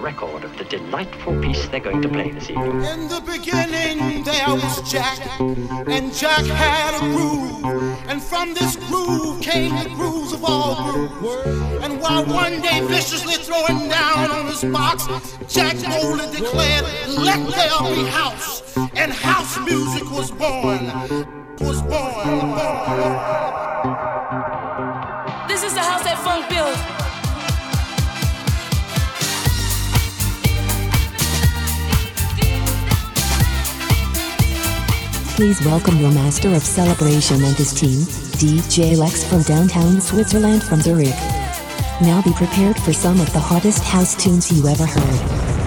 record of the delightful piece they're going to play this evening. In the beginning, there was Jack, and Jack had a groove. And from this groove came the grooves of all grooves. And while one day viciously throwing down on his box, Jack boldly declared, Let there be house. And house music was born. Was born. This Please welcome your master of celebration and his team, DJ Lexx from downtown Switzerland from Zurich. Now be prepared for some of the hottest house tunes you ever heard.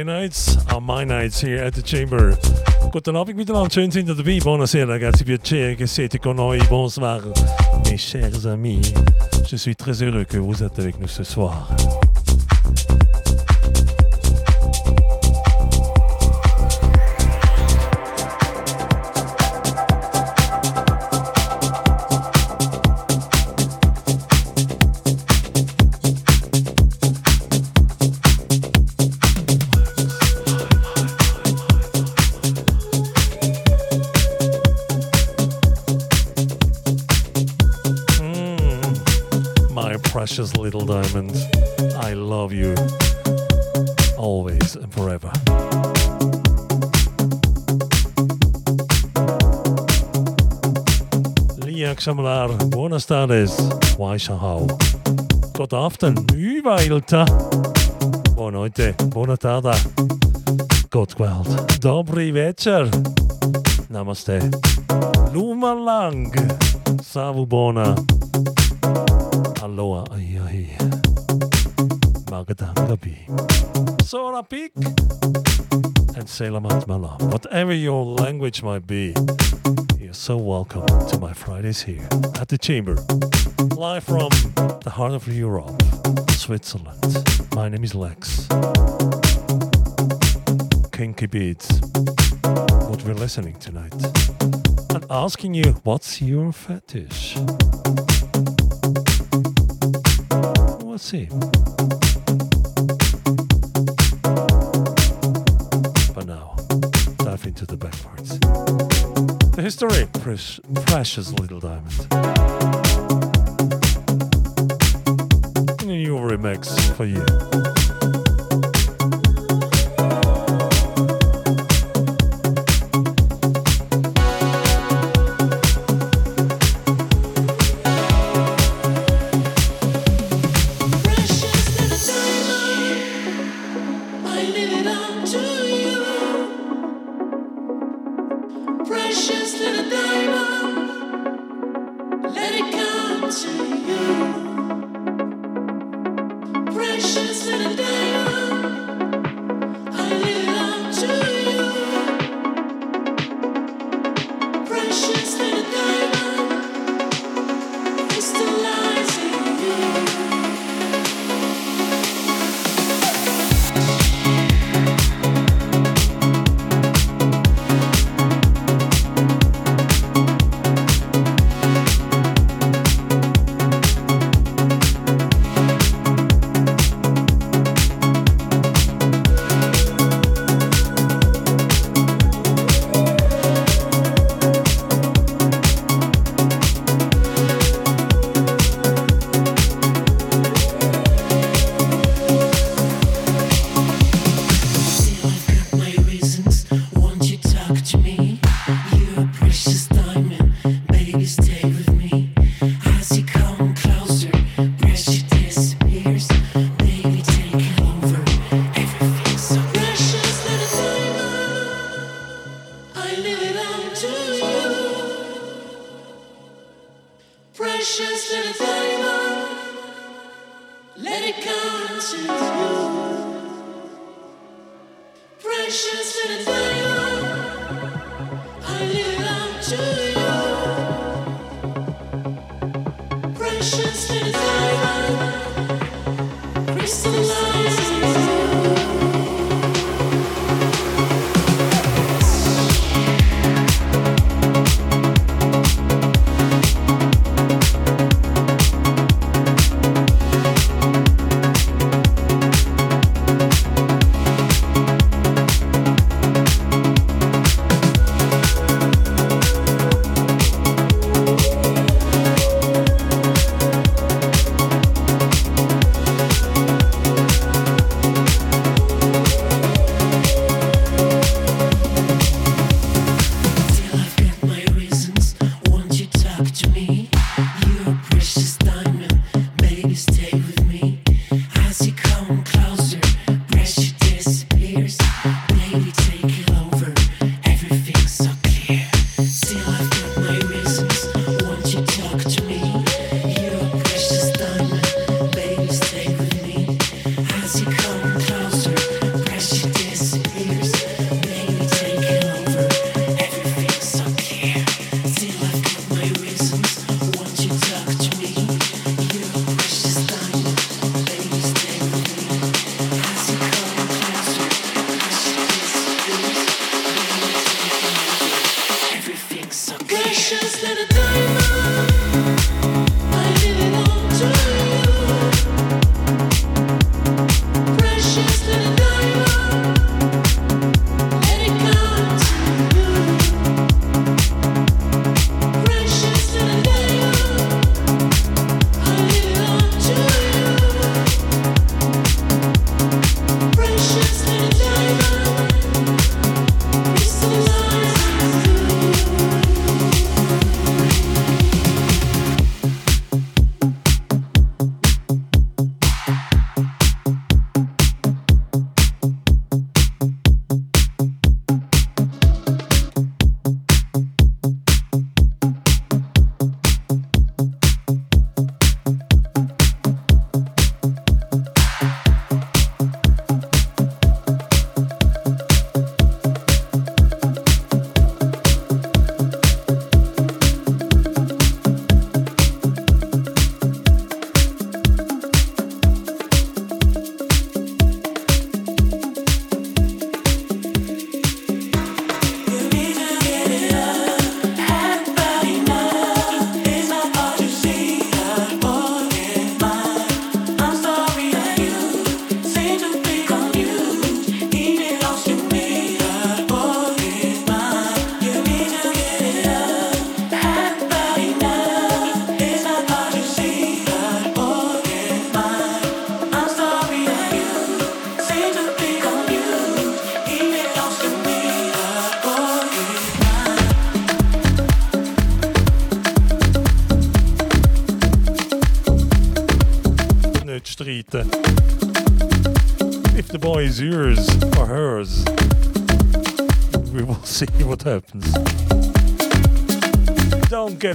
Friday nights are my nights here at the Chamber. Guten Abend miteinander, schön sind ihr dabei. Buonasera ragazzi, piacere che siete con noi. Bonsoir mes chers amis. Je suis très heureux que vous êtes avec nous ce soir. Precious little diamond. I love you always and forever. Lia Xamalar, buenas tardes. Waishahau. God aften, hyvää iltaa. Buon noite, buona tarda. God kveld. Dobry večer. Namaste. Lumalang. Savu bona. Aloha ai ai. Magadangabi. Sora Peak. And Selamat Malam. Whatever your language might be, you're so welcome to my Fridays here at the Chamber. Live from the heart of Europe, Switzerland. My name is Lexx. Kinky Beats. What we're listening tonight. And asking you, what's your fetish? See. But now, dive into the back parts. The history, precious little diamond. In a new remix for you.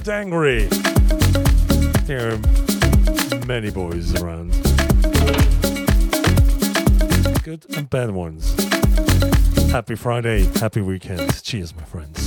Get angry. There are many boys around. Good and bad ones. Happy Friday, happy weekend. Cheers, my friends.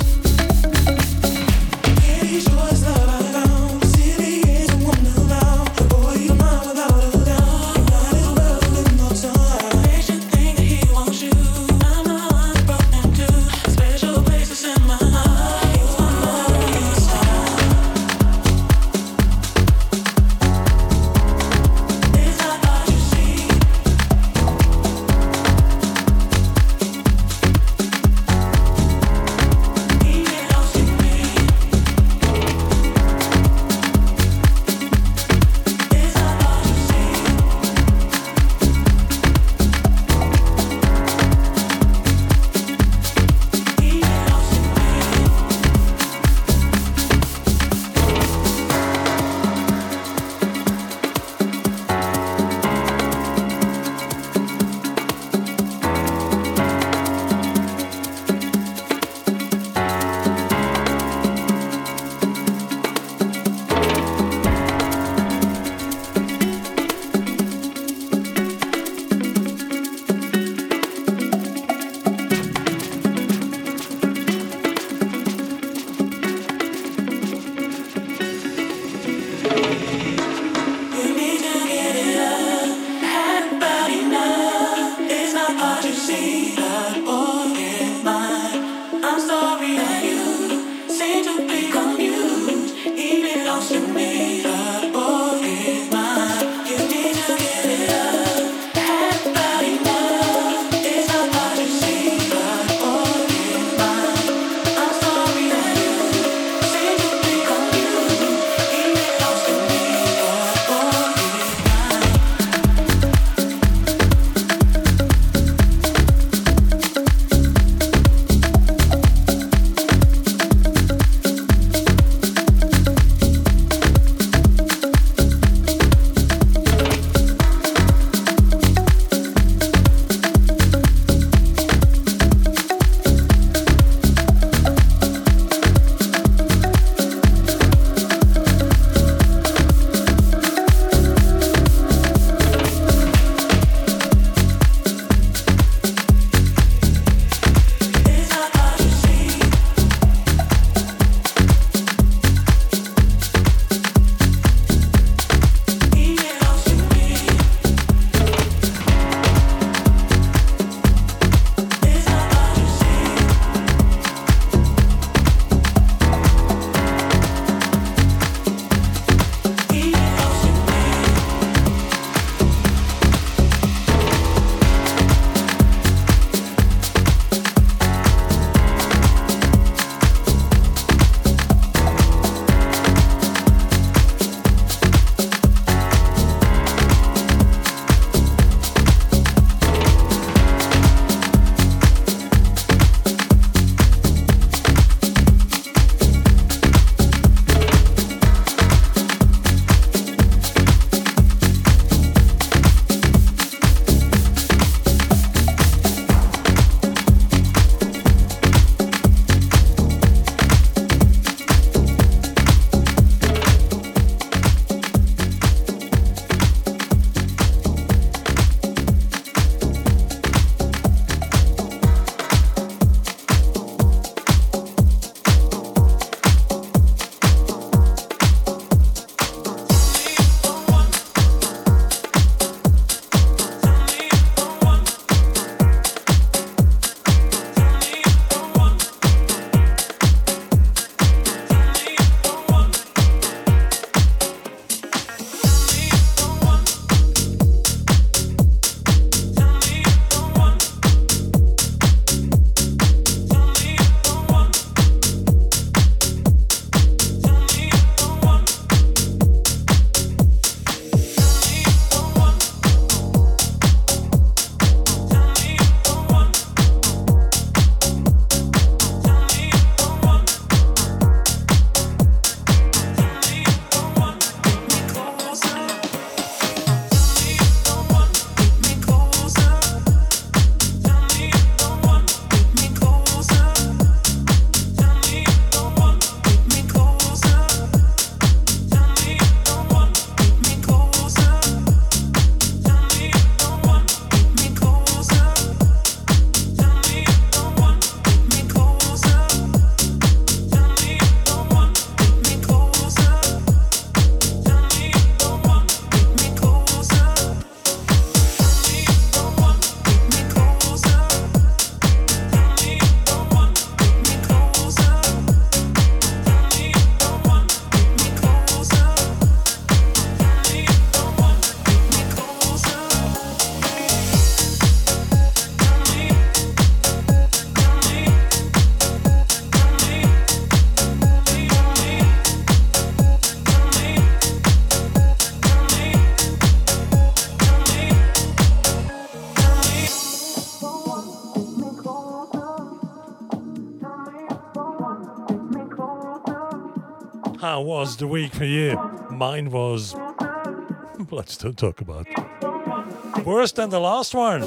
How was the week for you? Mine was. Let's don't talk about it. worse than the last one.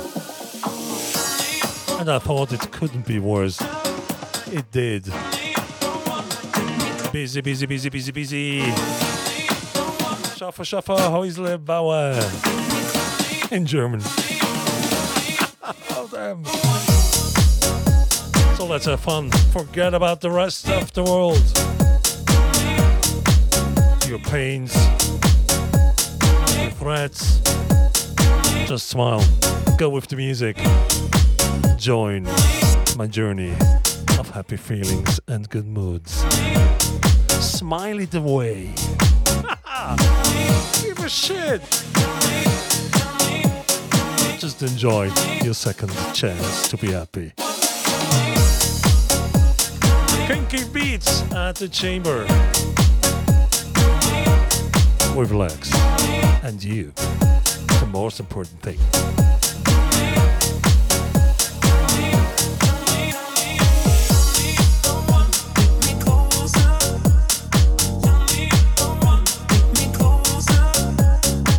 And I thought it couldn't be worse. It did. Busy, busy, busy, busy, busy. Schaffer, Schaffer, Häusle, Bauer. In German. oh, damn. So let's have fun. Forget about the rest of the world pains, threats. Just smile, go with the music, join my journey of happy feelings and good moods. Smile it away. Give a shit. Just enjoy your second chance to be happy. Kinky Beats at the Chamber we relax. And you, the most important thing.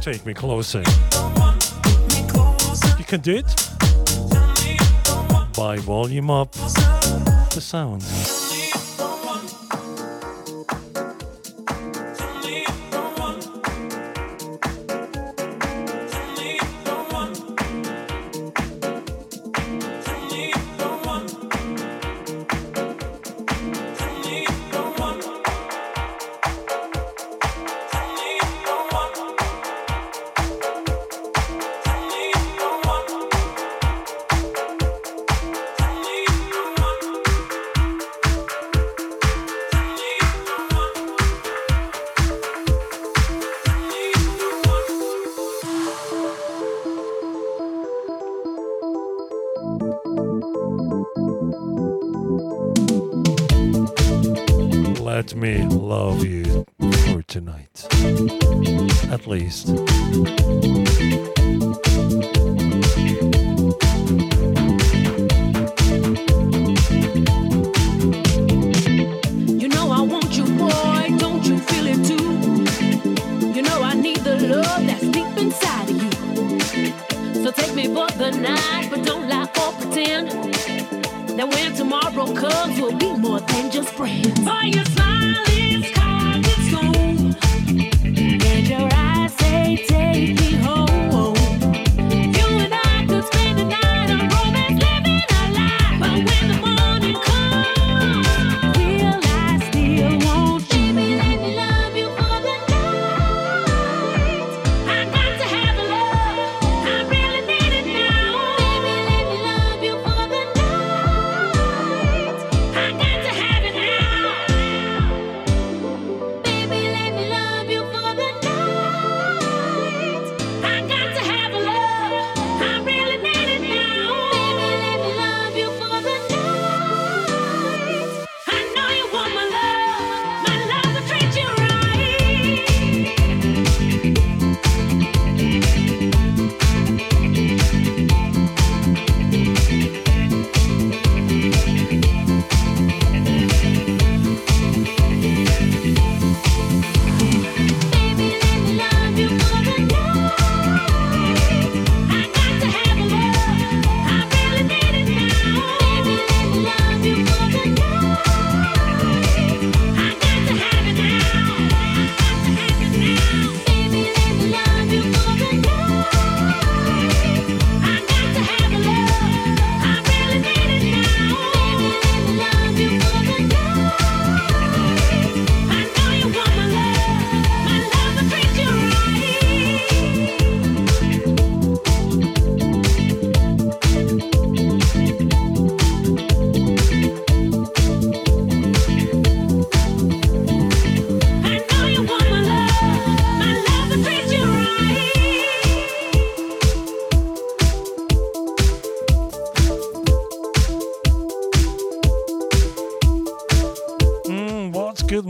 Take me closer. You can do it by volume up the sound.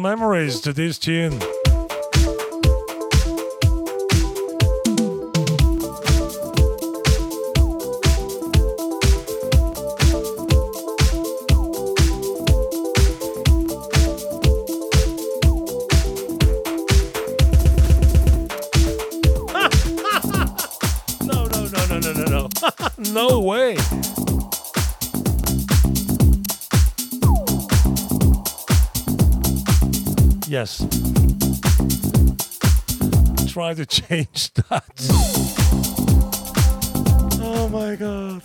memories to this tune. Try to change that. Oh my god.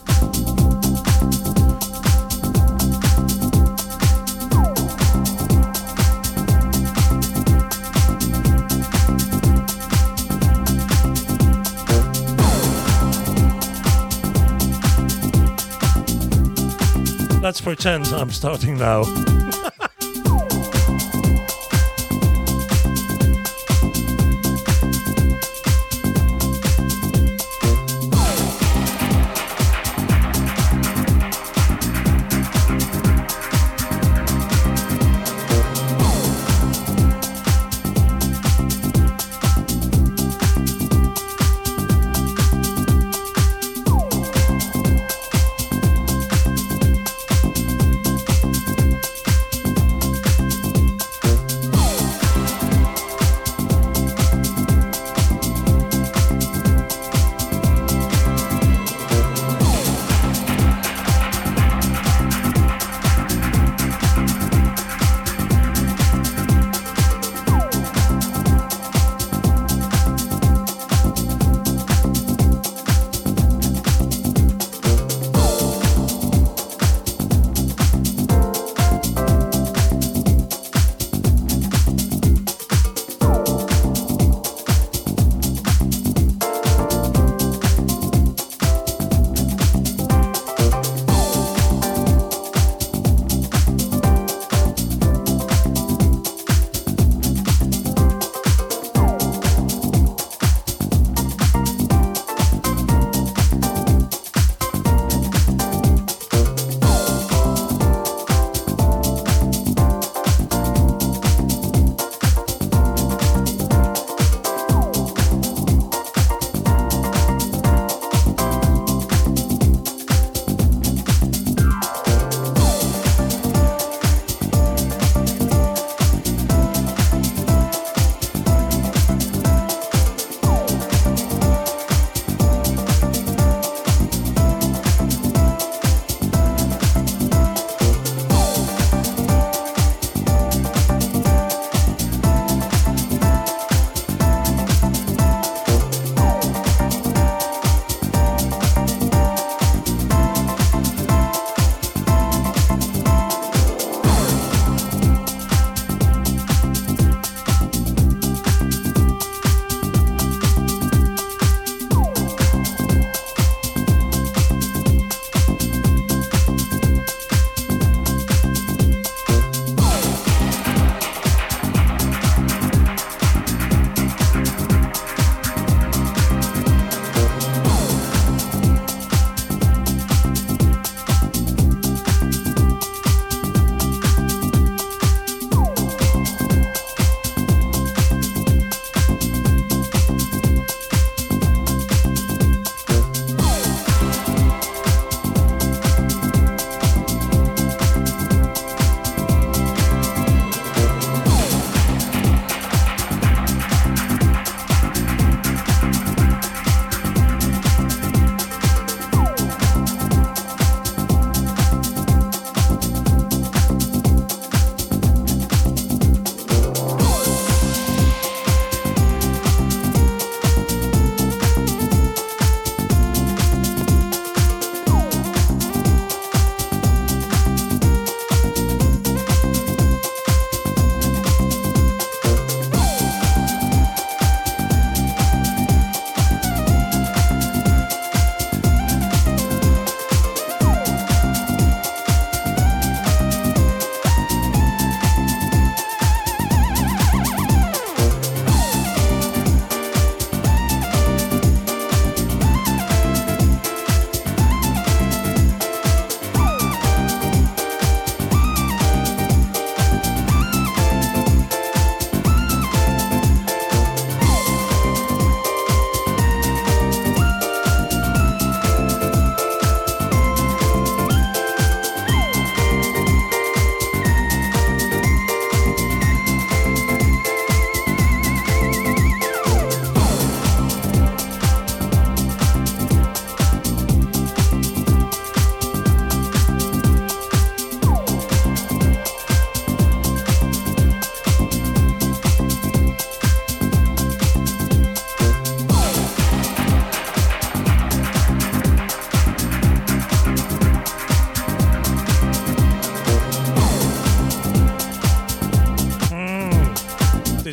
Let's pretend I'm starting now.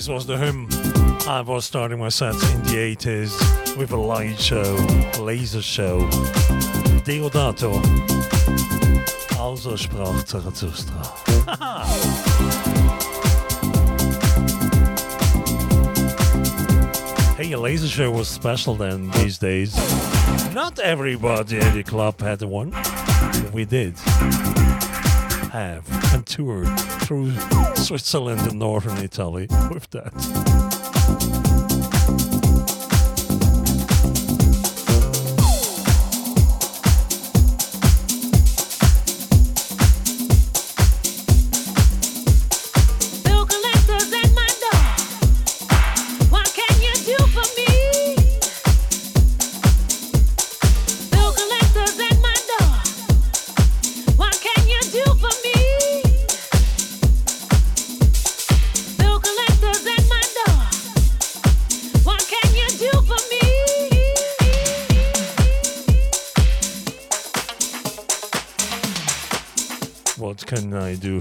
This was the hymn I was starting my sets in the 80s with a light show, laser show. Deodato. Also sprach Zarathustra. hey, a laser show was special then these days. Not everybody in the club had one. We did have and toured through Switzerland and northern Italy with that.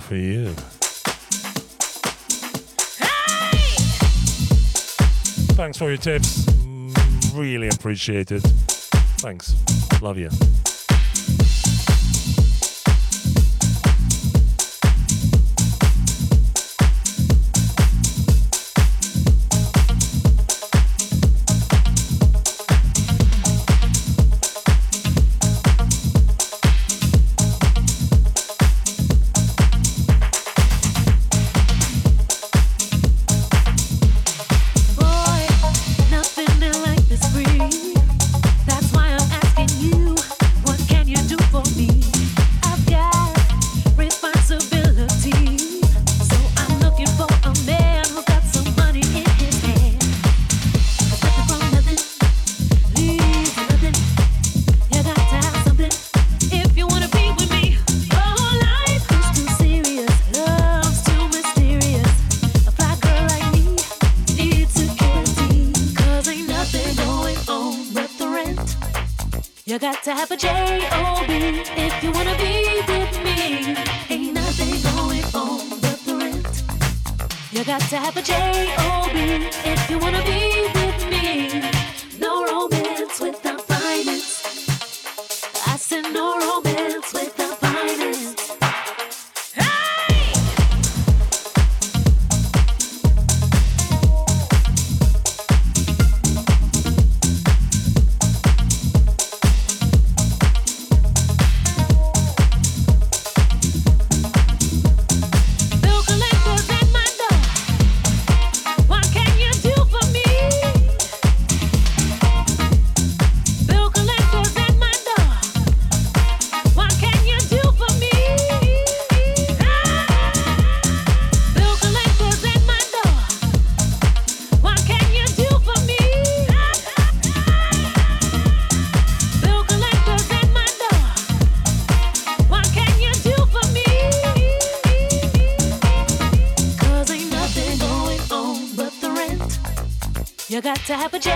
For you? Hey! Thanks for your tips. Really appreciate it. Thanks. Love you. To have a J-O-B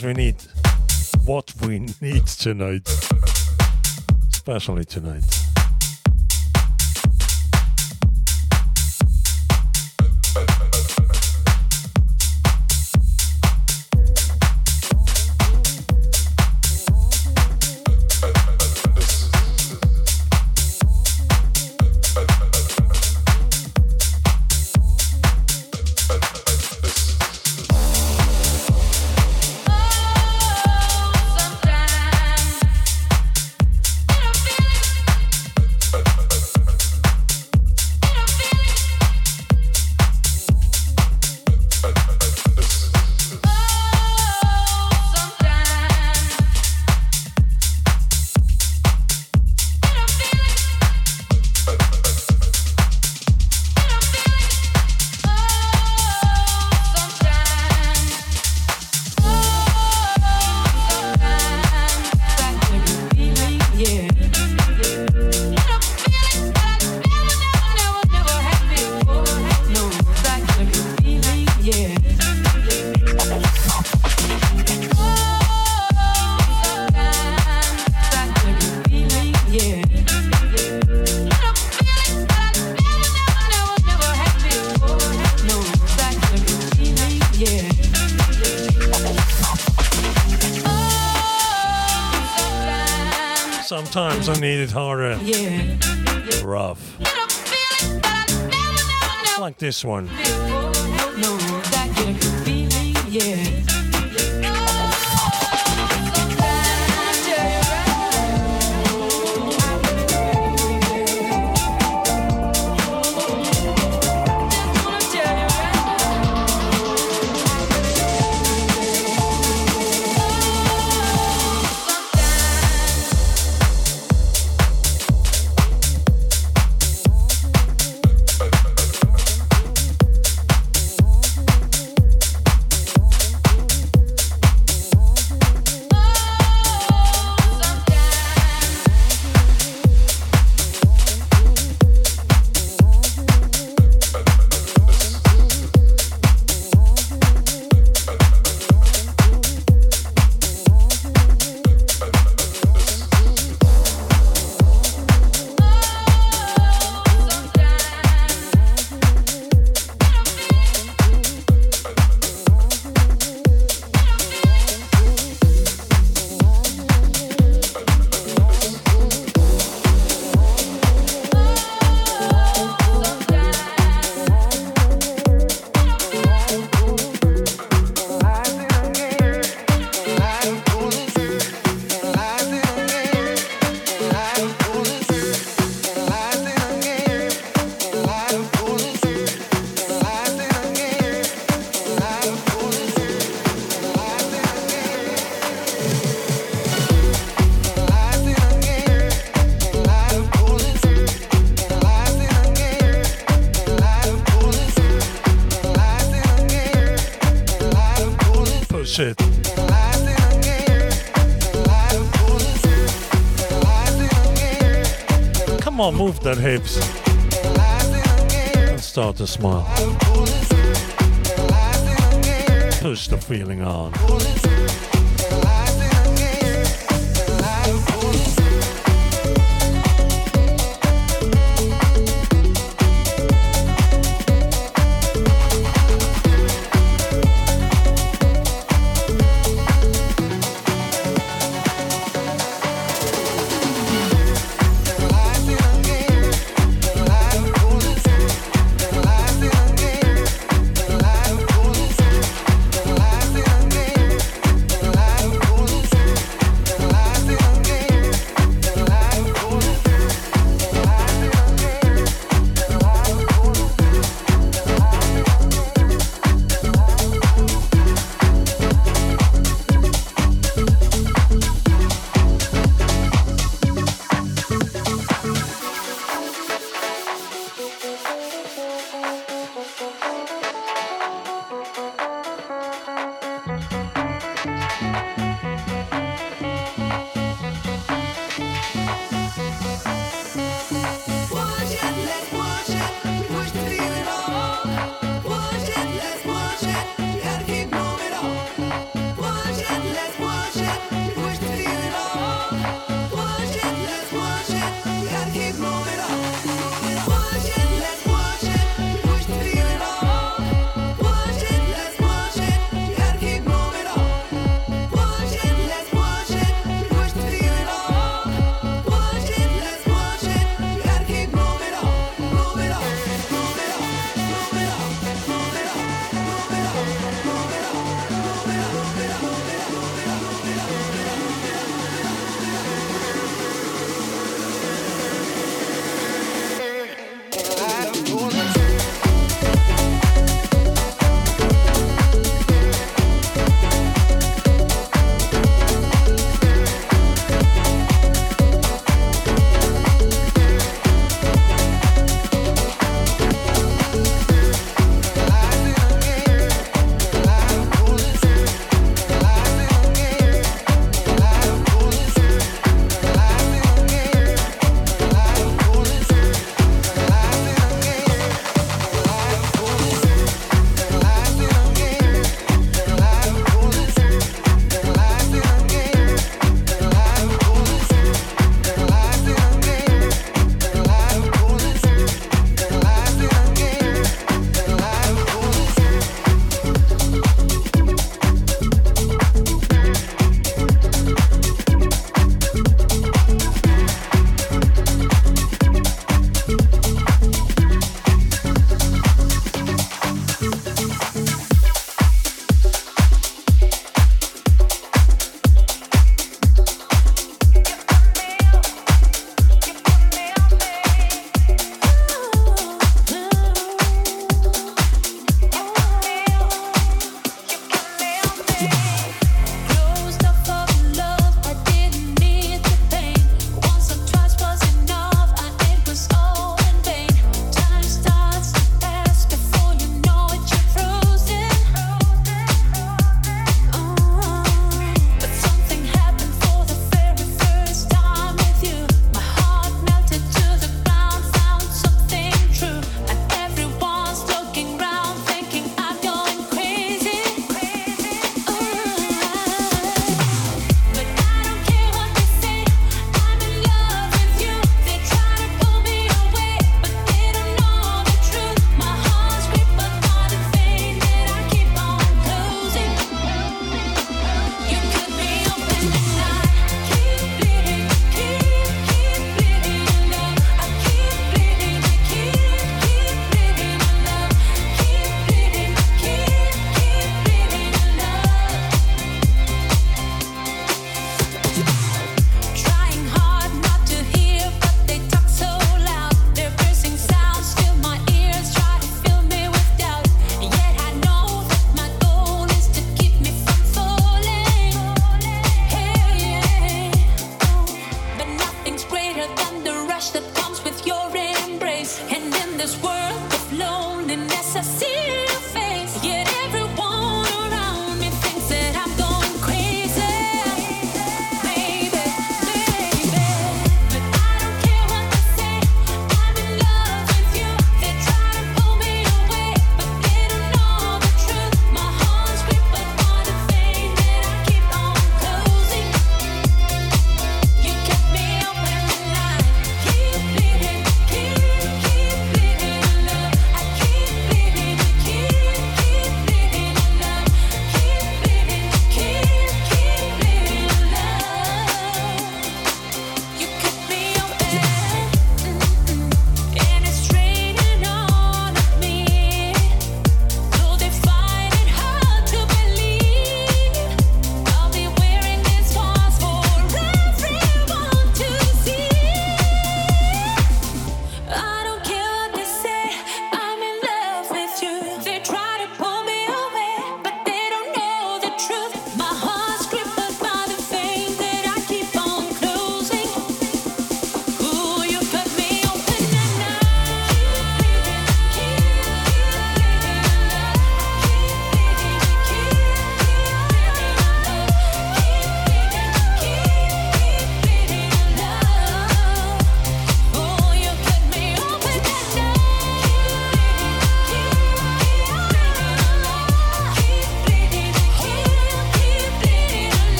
we need. What we need tonight. Especially tonight. This one. Hips and start to smile. Push the feeling on.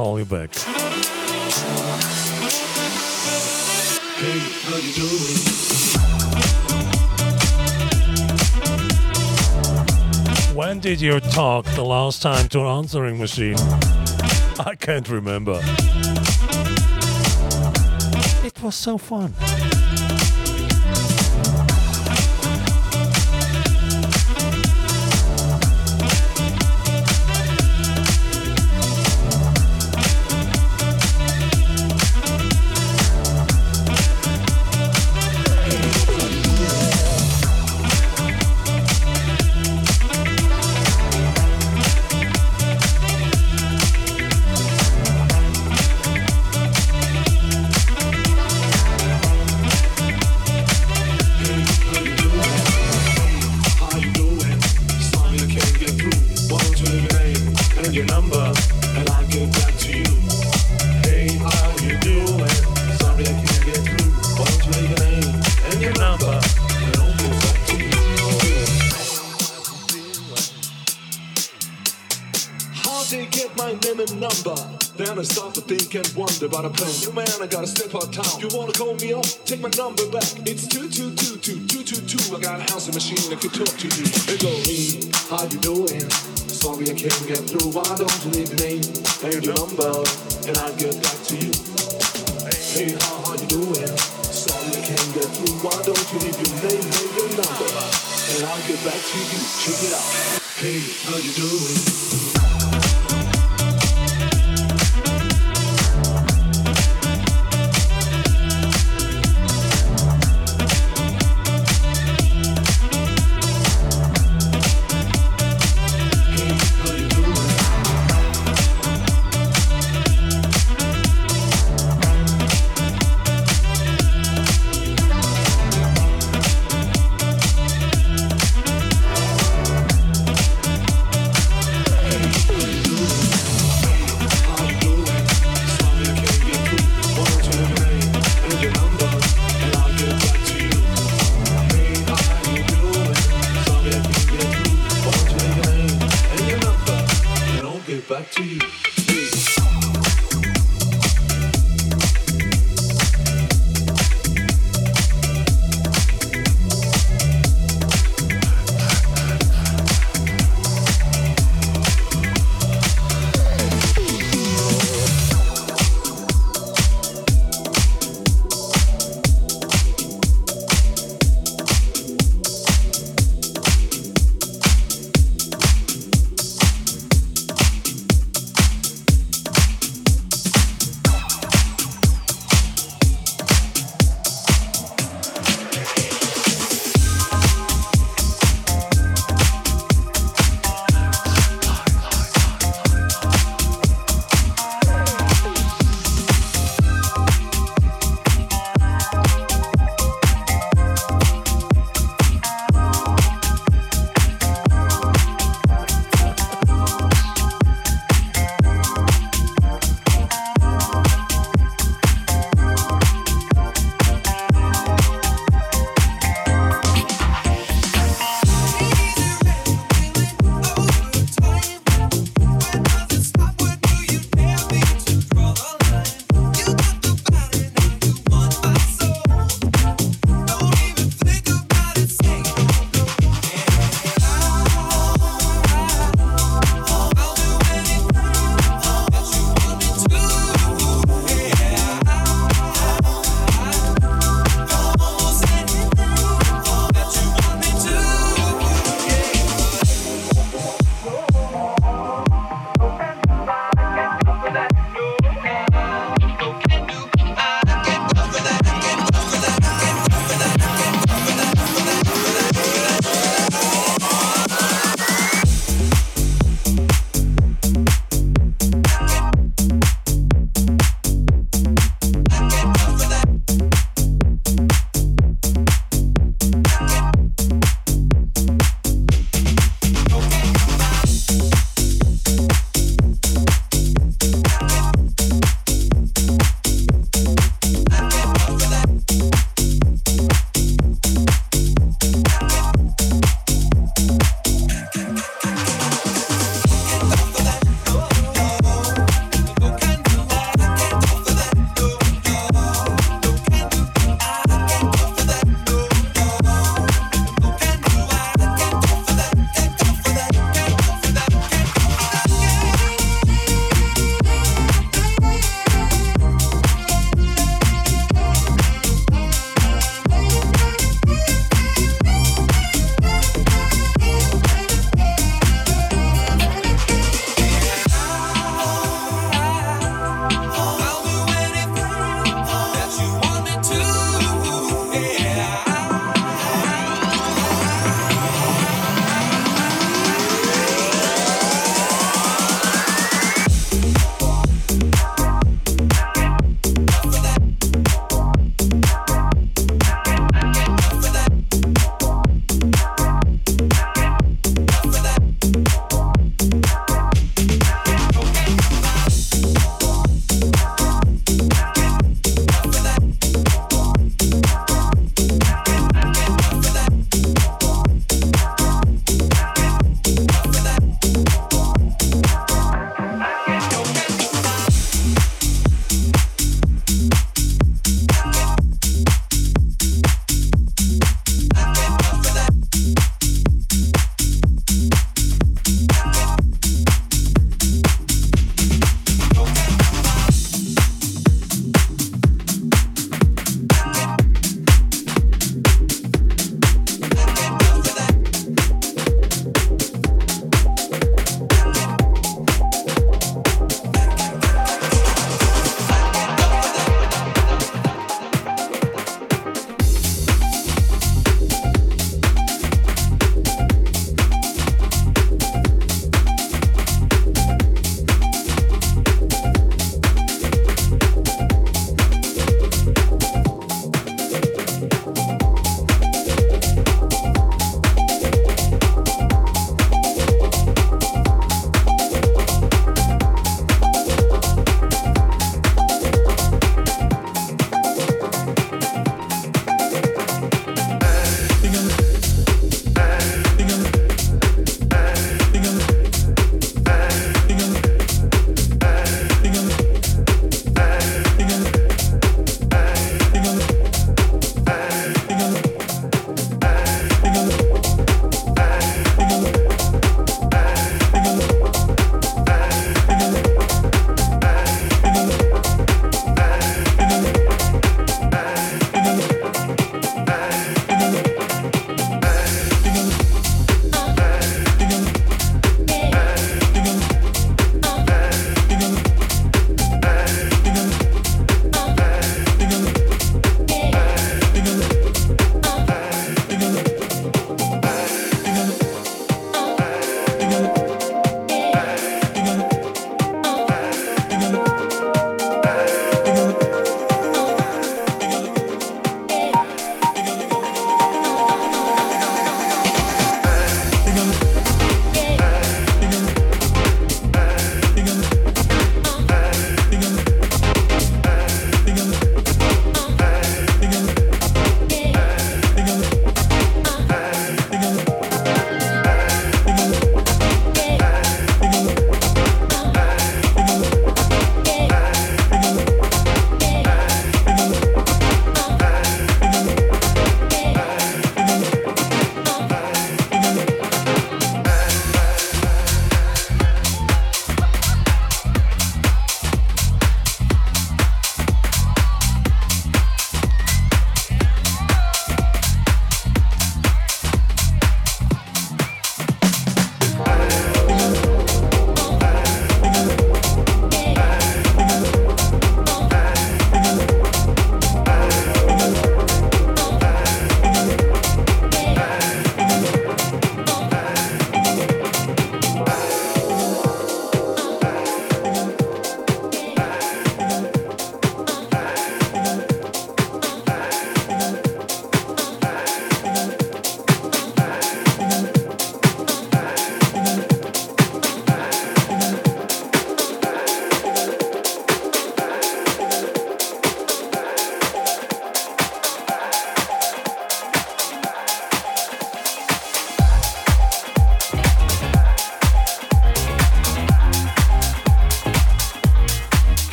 Call you back. When did you talk the last time to an answering machine? I can't remember. It was so fun. Take my number back. It's 2222 I got a house and machine that can talk to you. Hey, go, me, how you doing? Sorry I can't get through. Why don't you leave your name and your number, and I'll get back to you. Hey, how are you doing? Sorry I can't get through. Why don't you leave your name and your number, and I'll get back to you. Check it out. Hey, how you doing?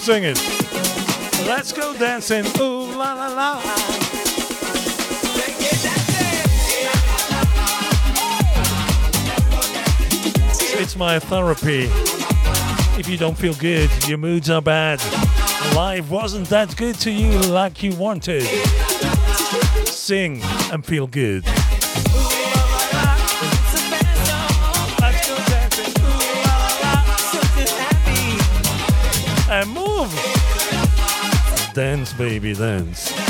Sing it. Let's go dancing. Ooh la la la. It's my therapy. If you don't feel good, your moods are bad. Life wasn't that good to you like you wanted. Sing and feel good. Baby, dance.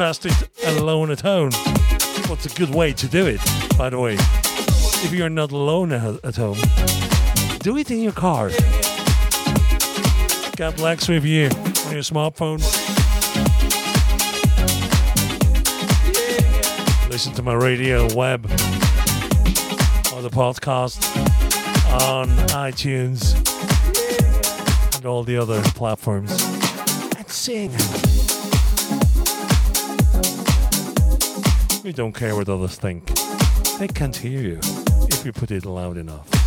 Test it alone at home, what's a good way to do it, by the way? If you're not alone at home, do it in your car. Got Lexx with you on your smartphone. Listen to my radio, web, or the podcast on iTunes and all the other platforms. And sing. We don't care what others think. They can't hear you if you put it loud enough.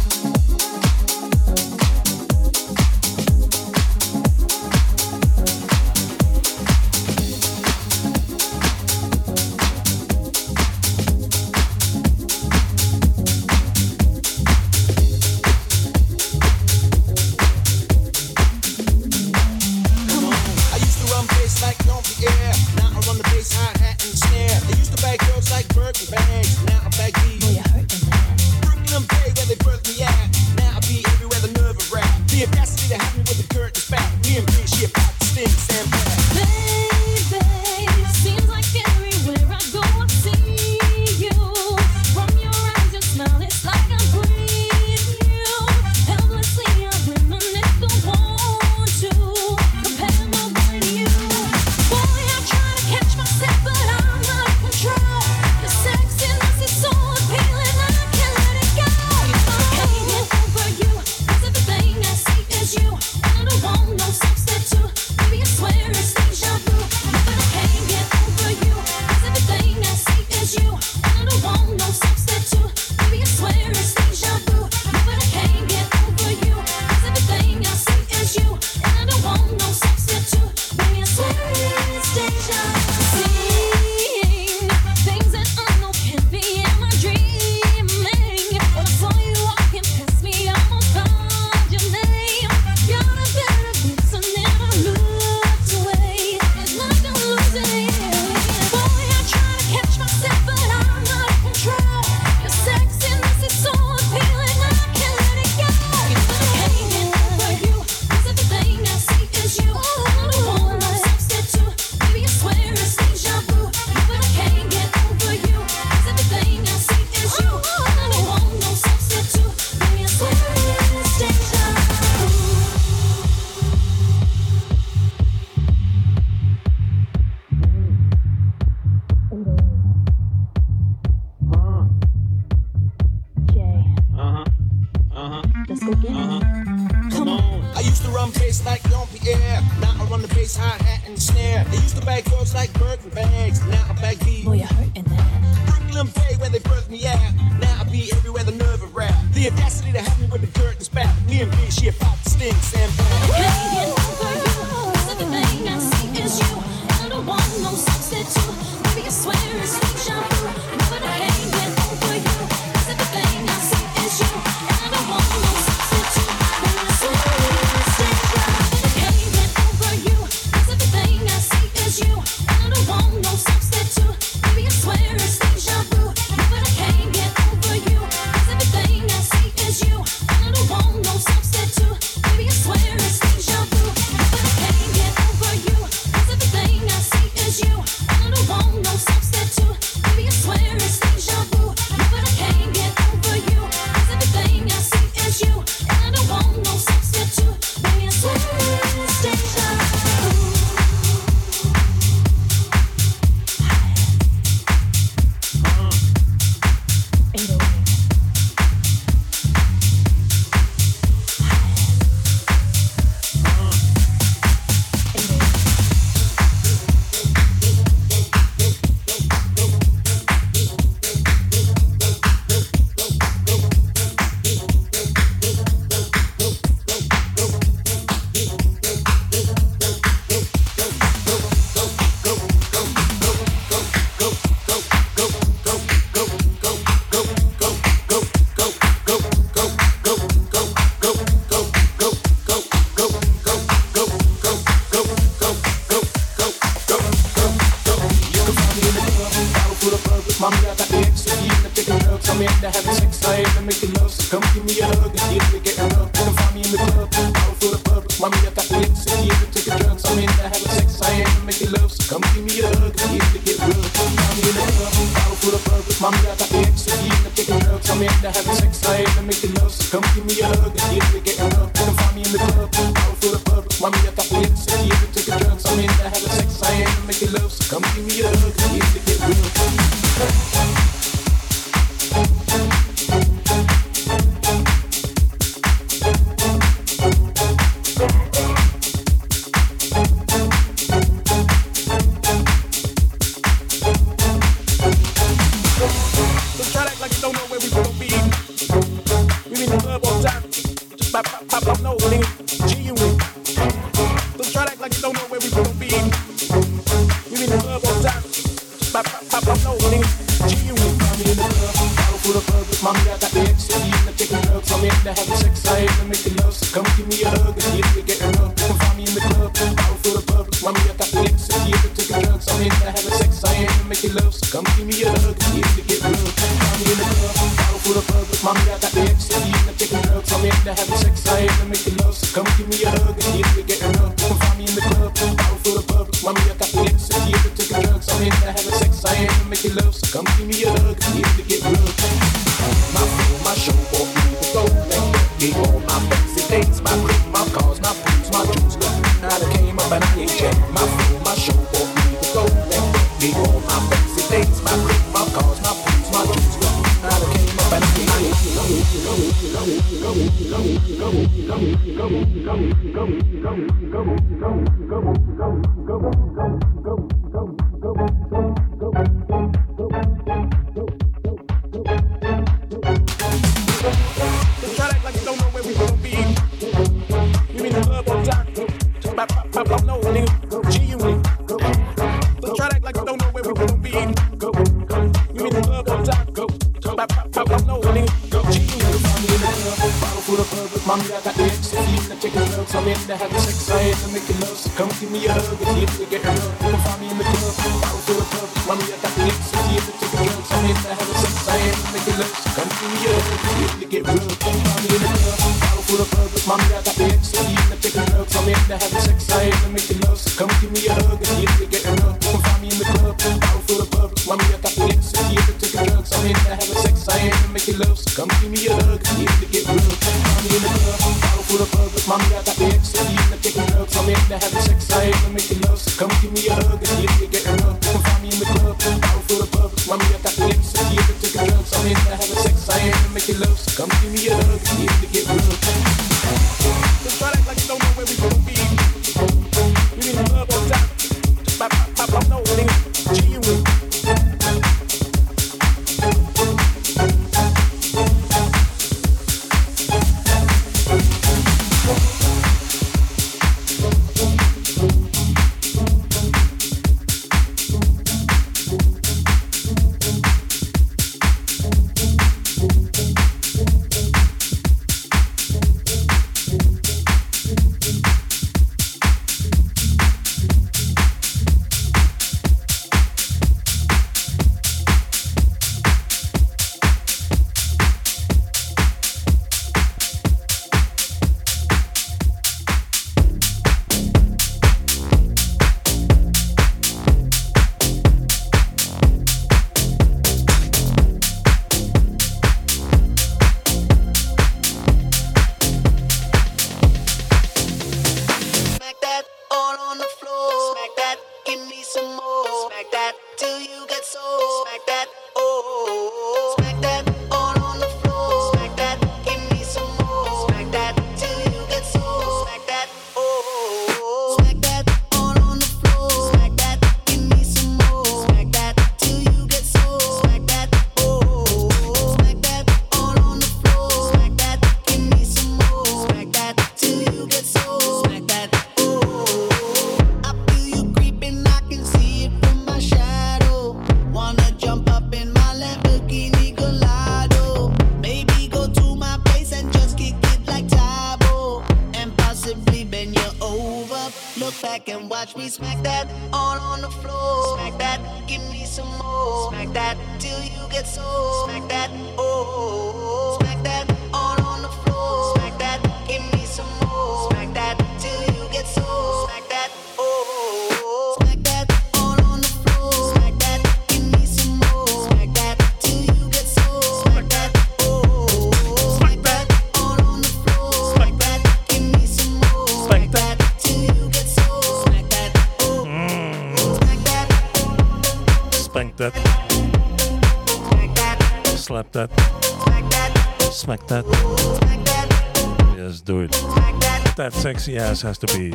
Sexy ass has to be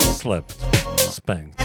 slapped, spanked.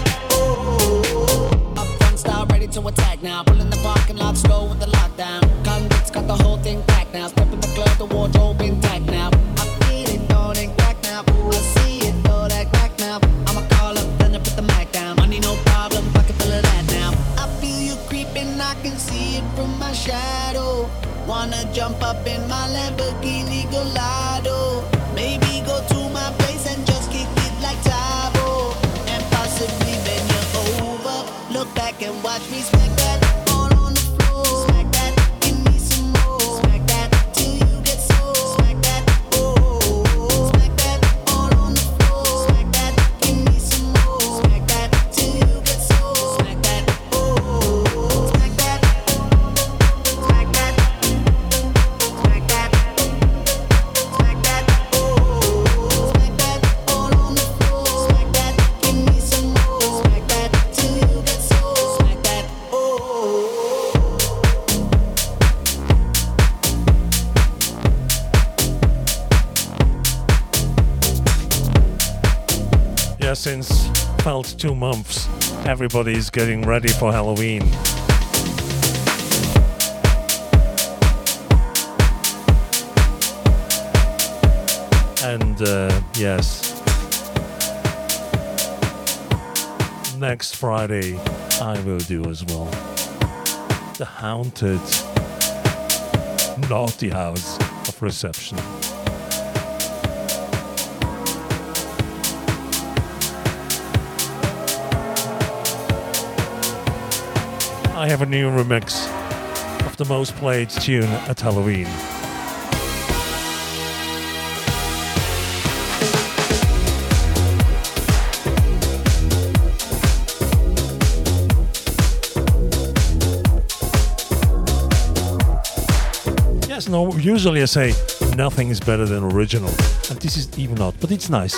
Two months, everybody's getting ready for Halloween. And uh, yes, next Friday I will do as well. The haunted naughty house of reception. I have a new remix of the most played tune at Halloween. Yes, no, usually I say nothing is better than original, and this is even not, but it's nice.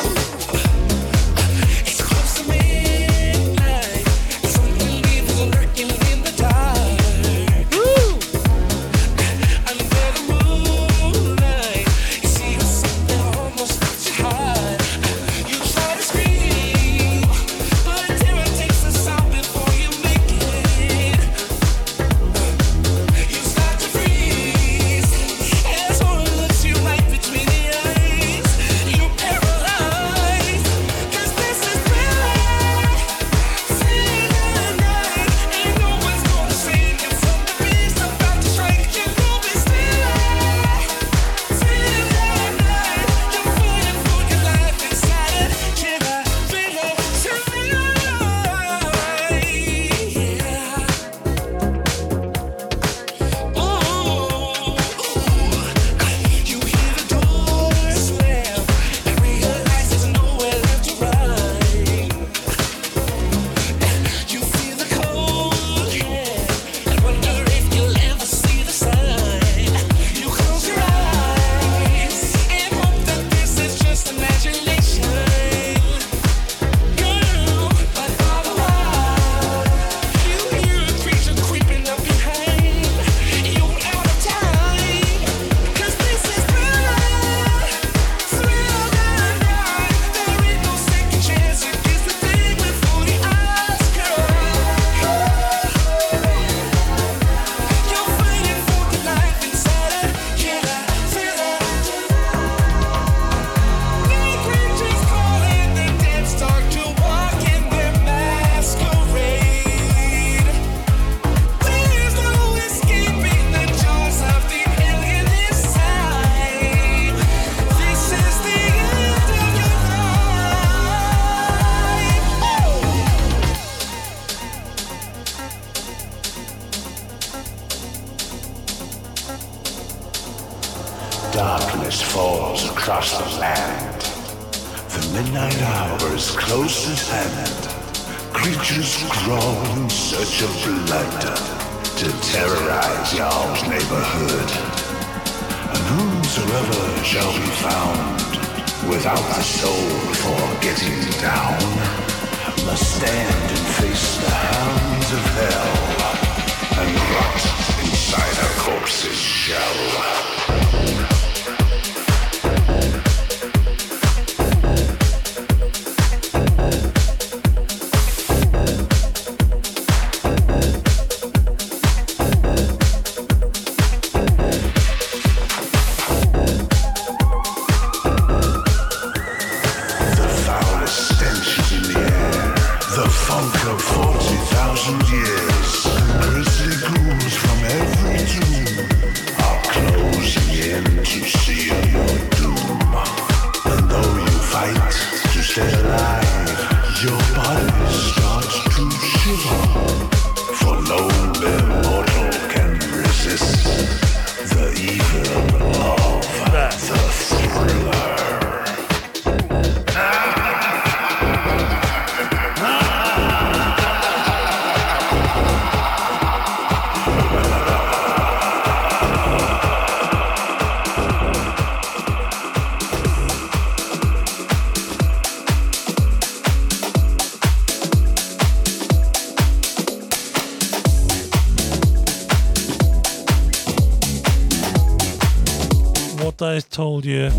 you.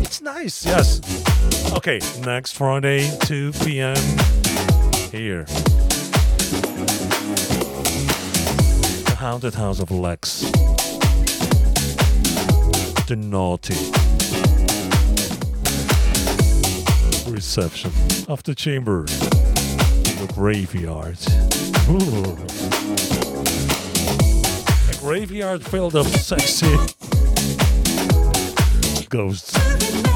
It's nice, yes. Okay, next Friday, 2 p.m. here. The Haunted House of Lexx. The Naughty. Reception of the Chamber. The Graveyard. Ooh. A graveyard filled of sexy ghosts.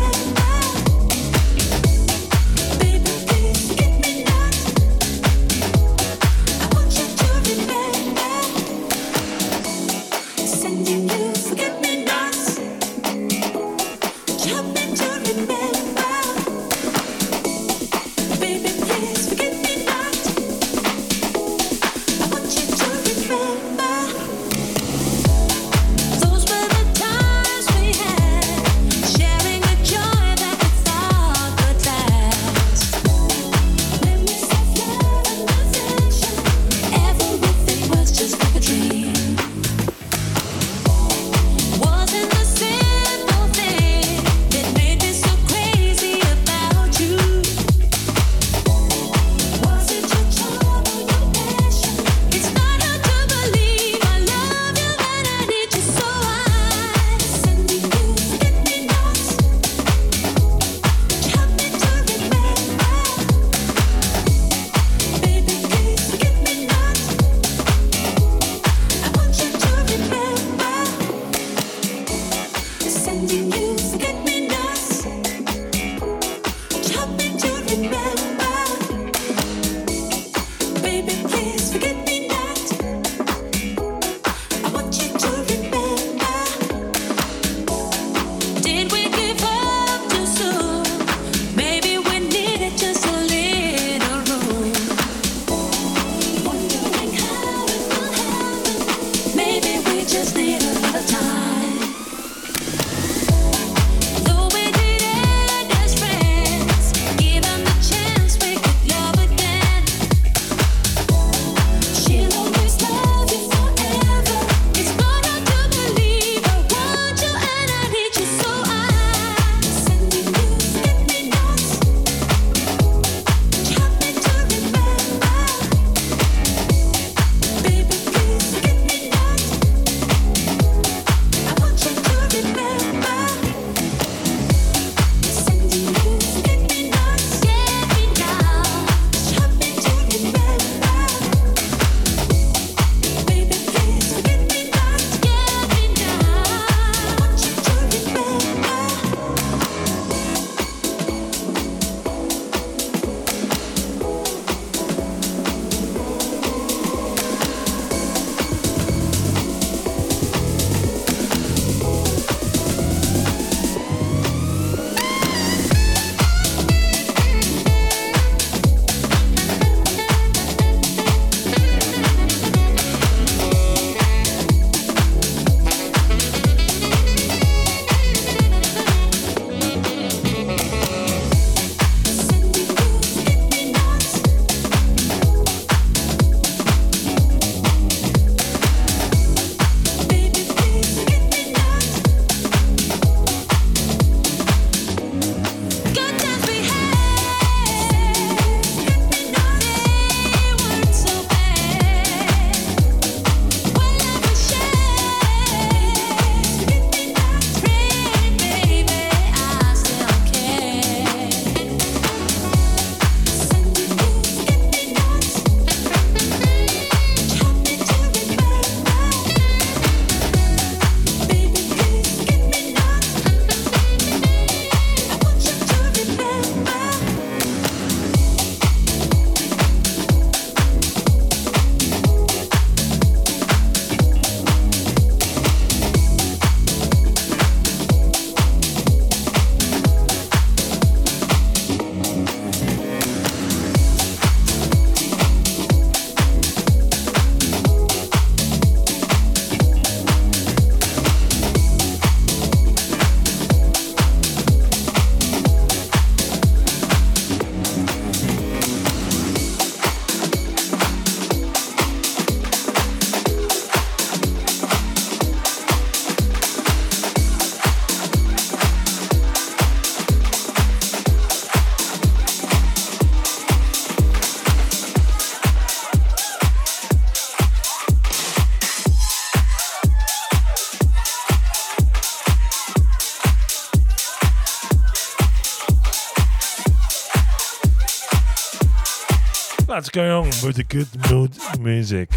Let's go on with the good mood music.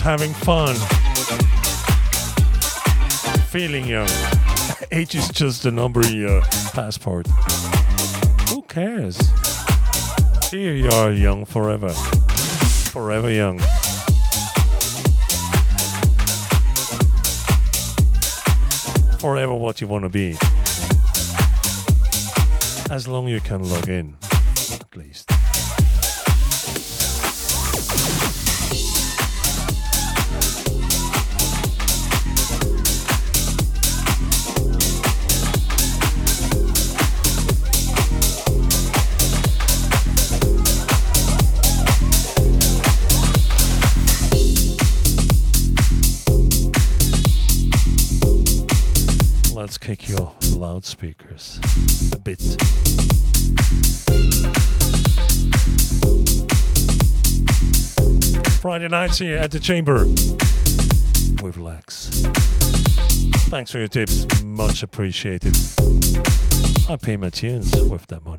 Having fun. Feeling young. Age is just a number in your passport. Who cares? Here you are young forever. Forever young. Forever what you want to be. As long you can log in, Friday nights here at the chamber with Lexx. Thanks for your tips, much appreciated. I pay my tunes with that money.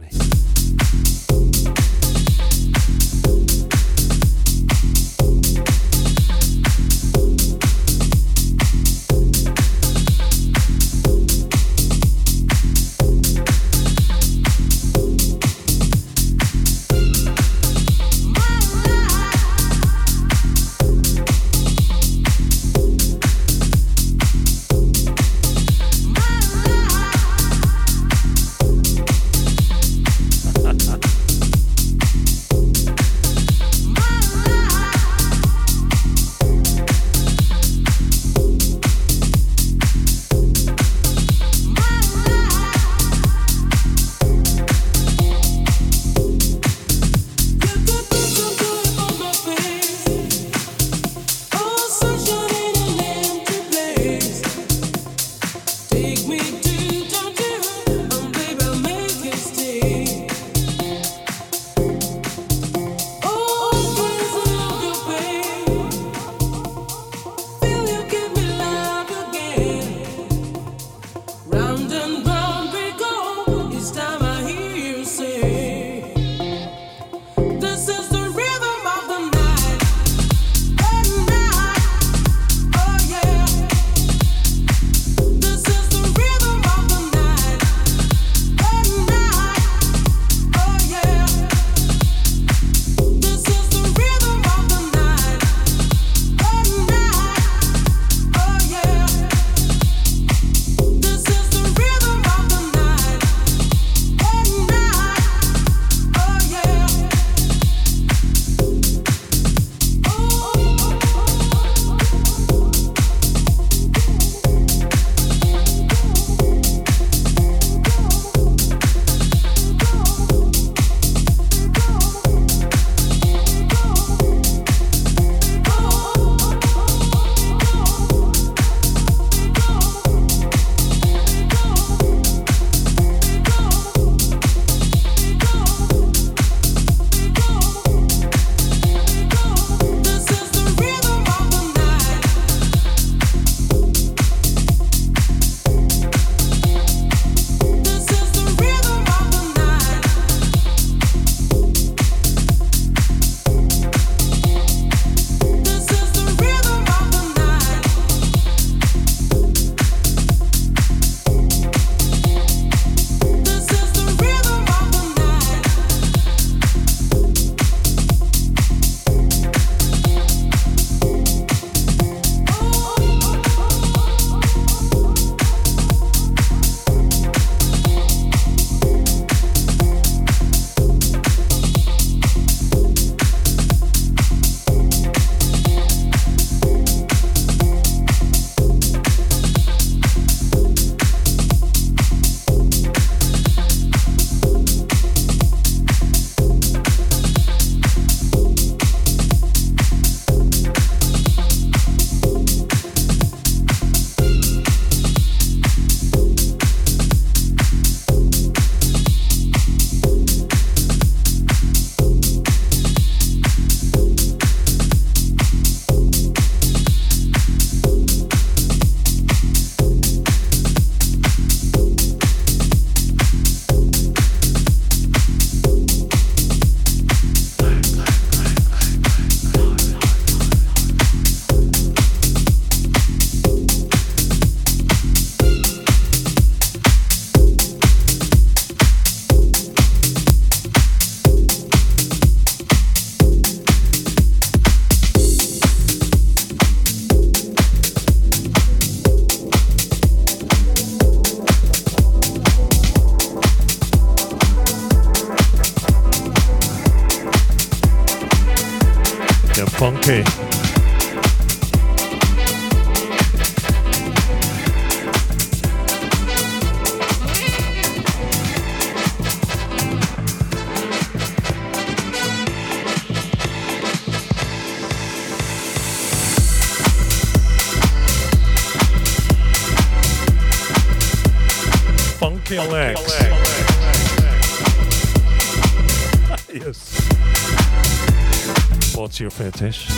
What's your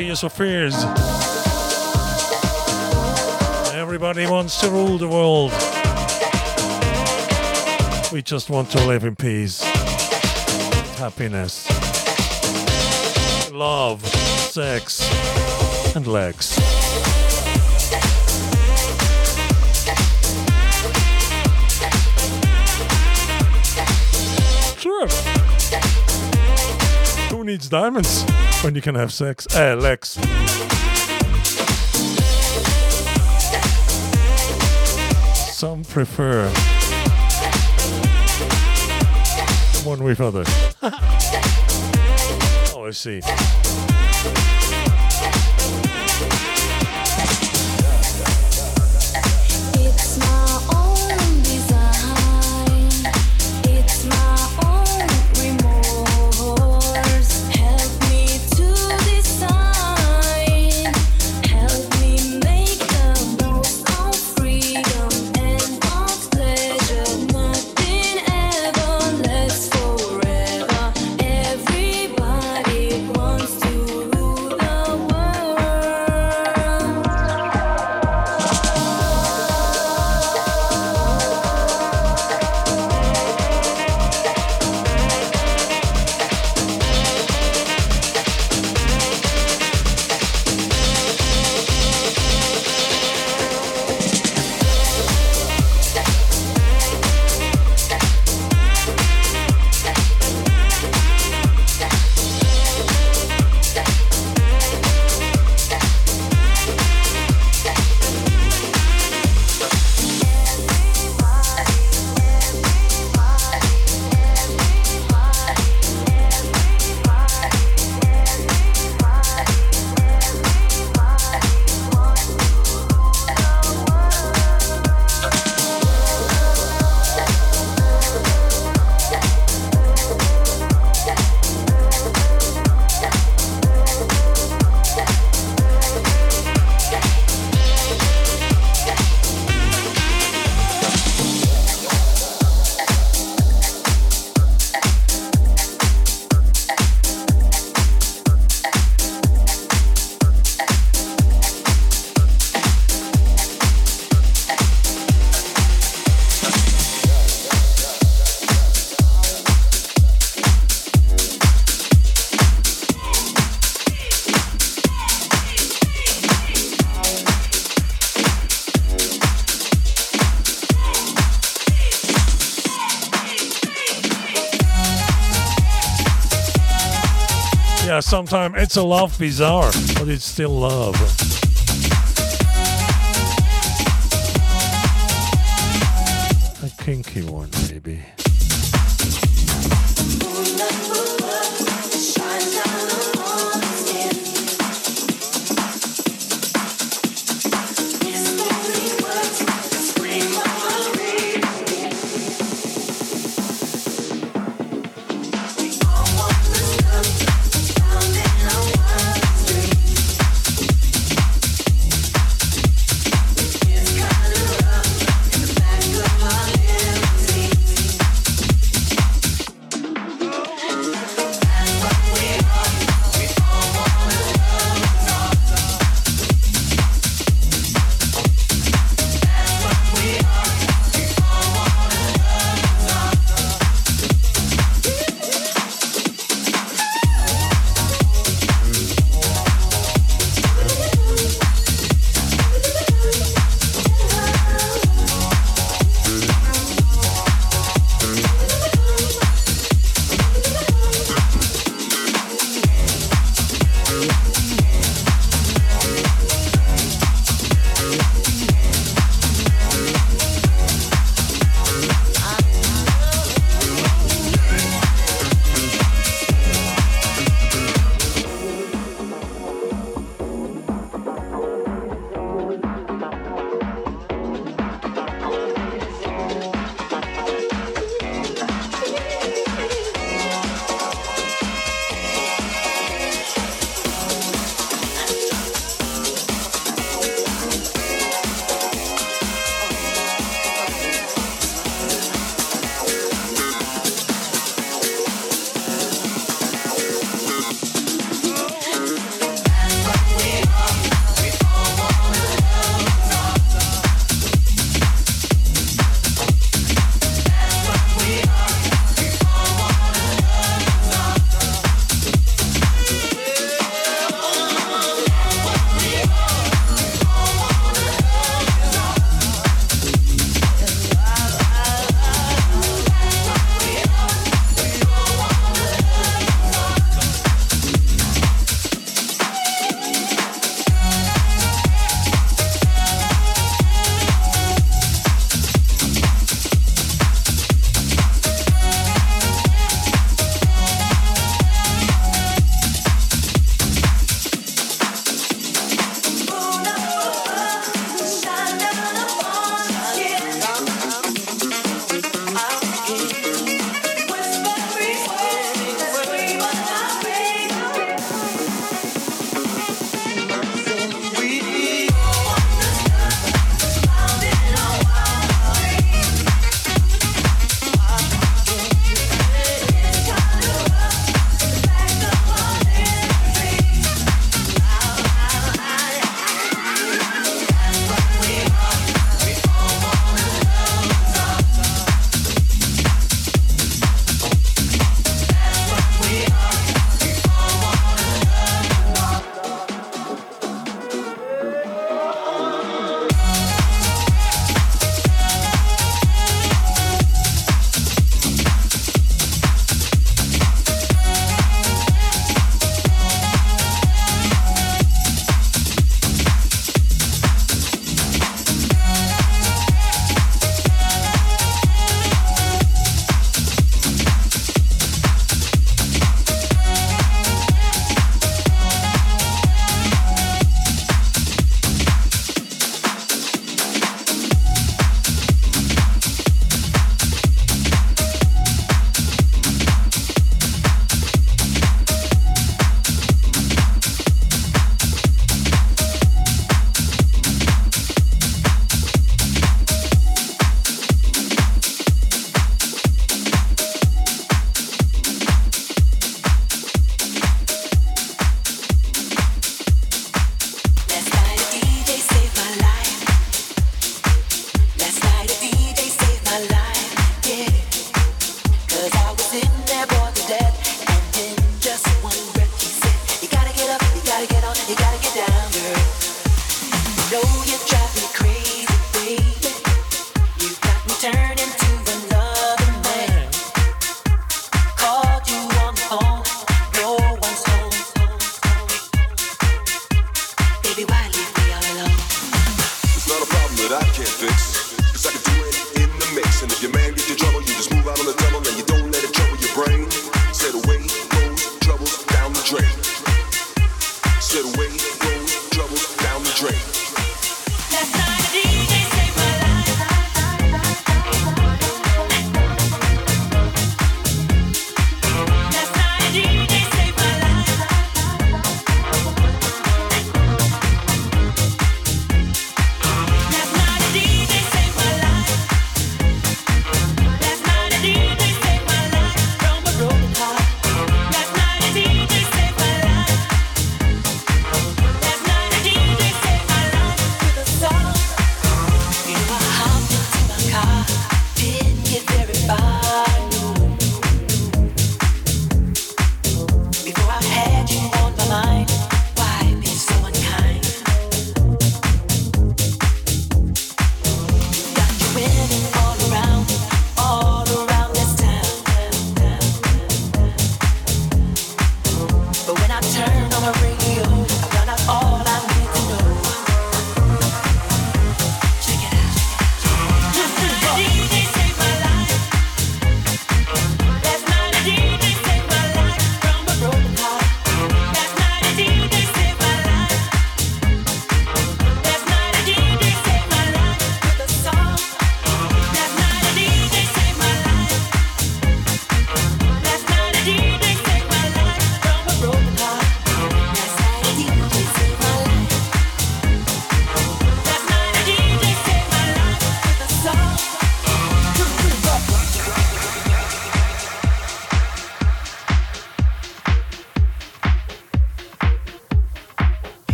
Tears for Fears. Everybody wants to rule the world. We just want to live in peace, happiness, love, sex, and legs. Sure. Who needs diamonds when you can have sex? Alex. Some prefer one with other. oh, I see. It's a love bizarre, but it's still love. A kinky one,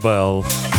bell.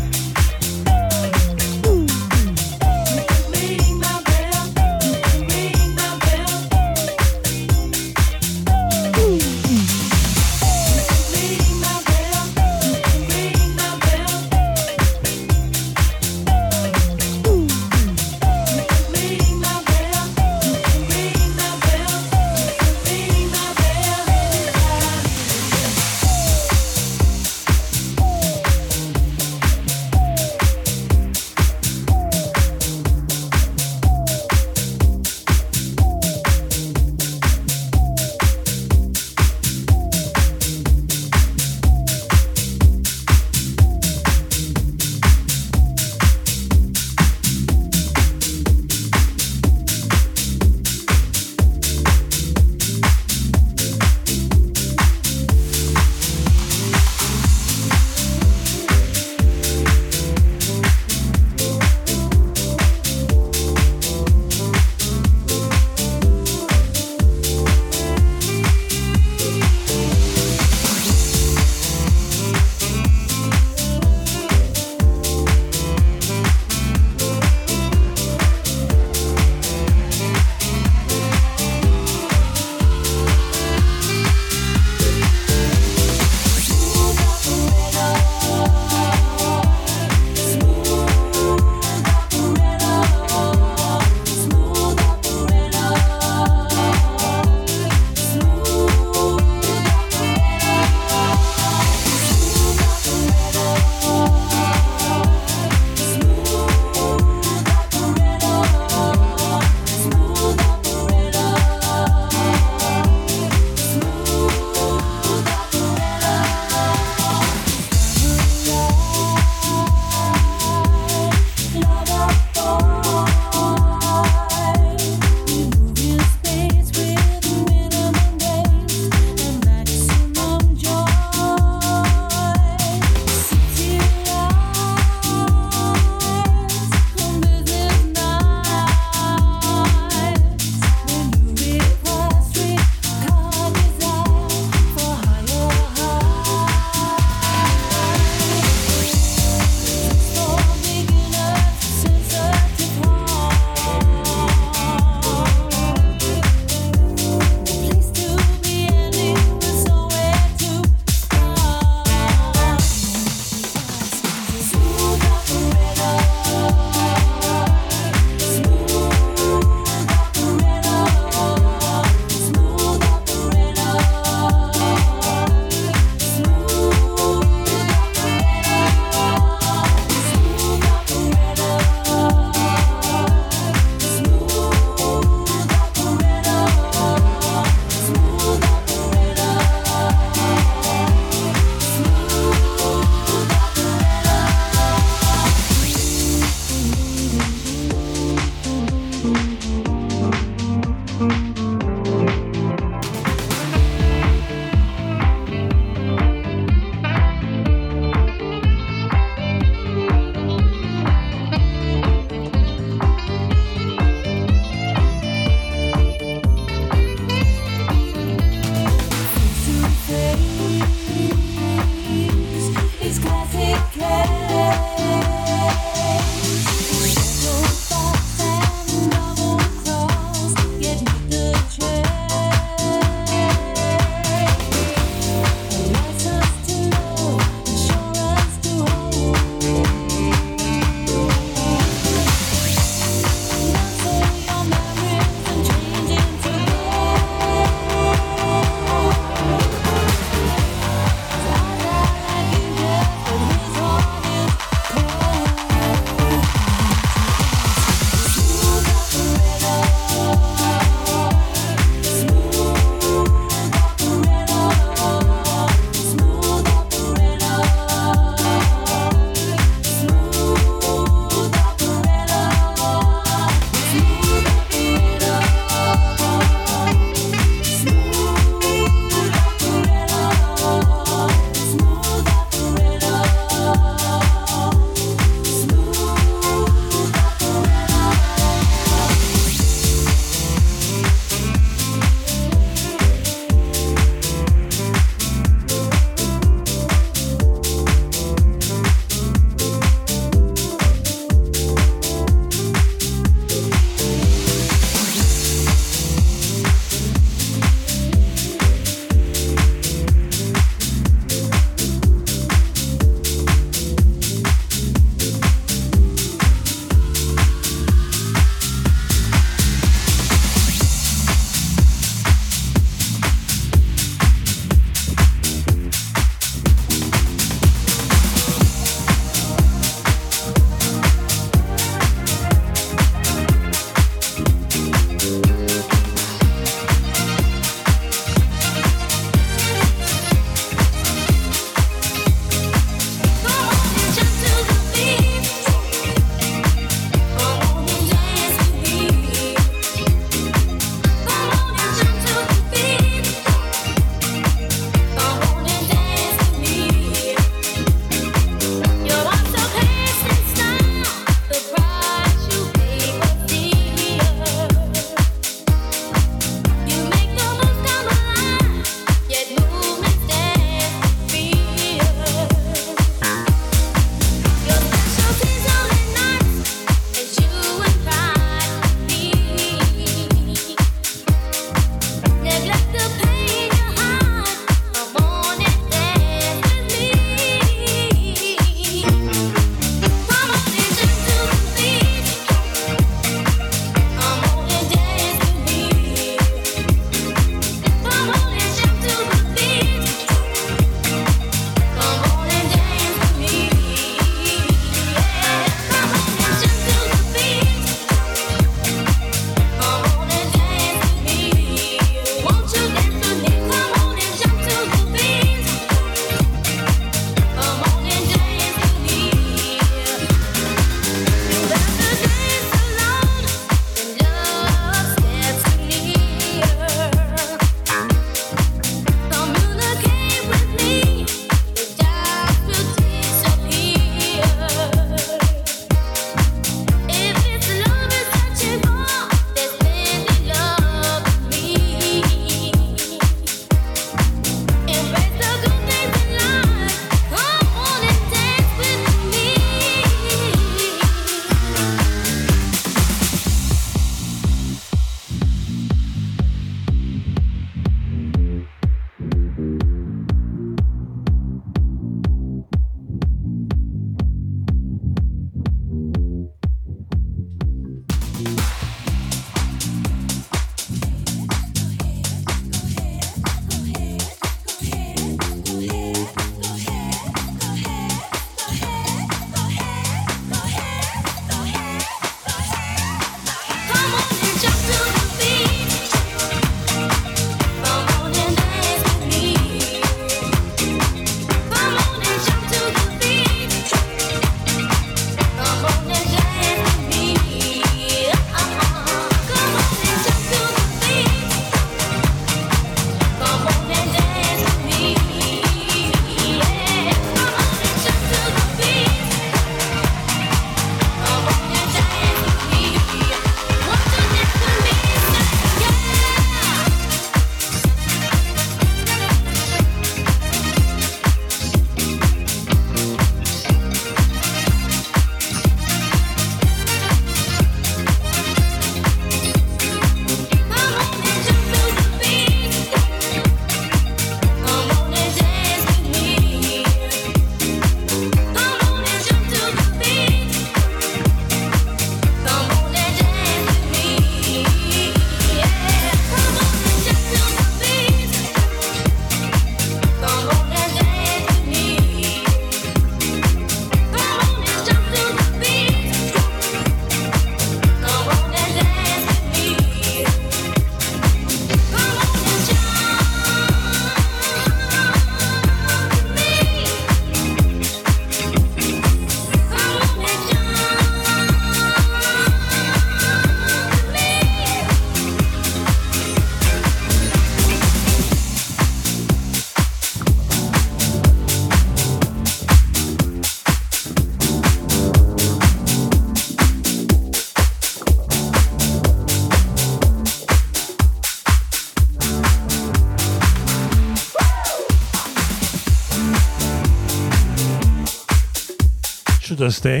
Should I stay?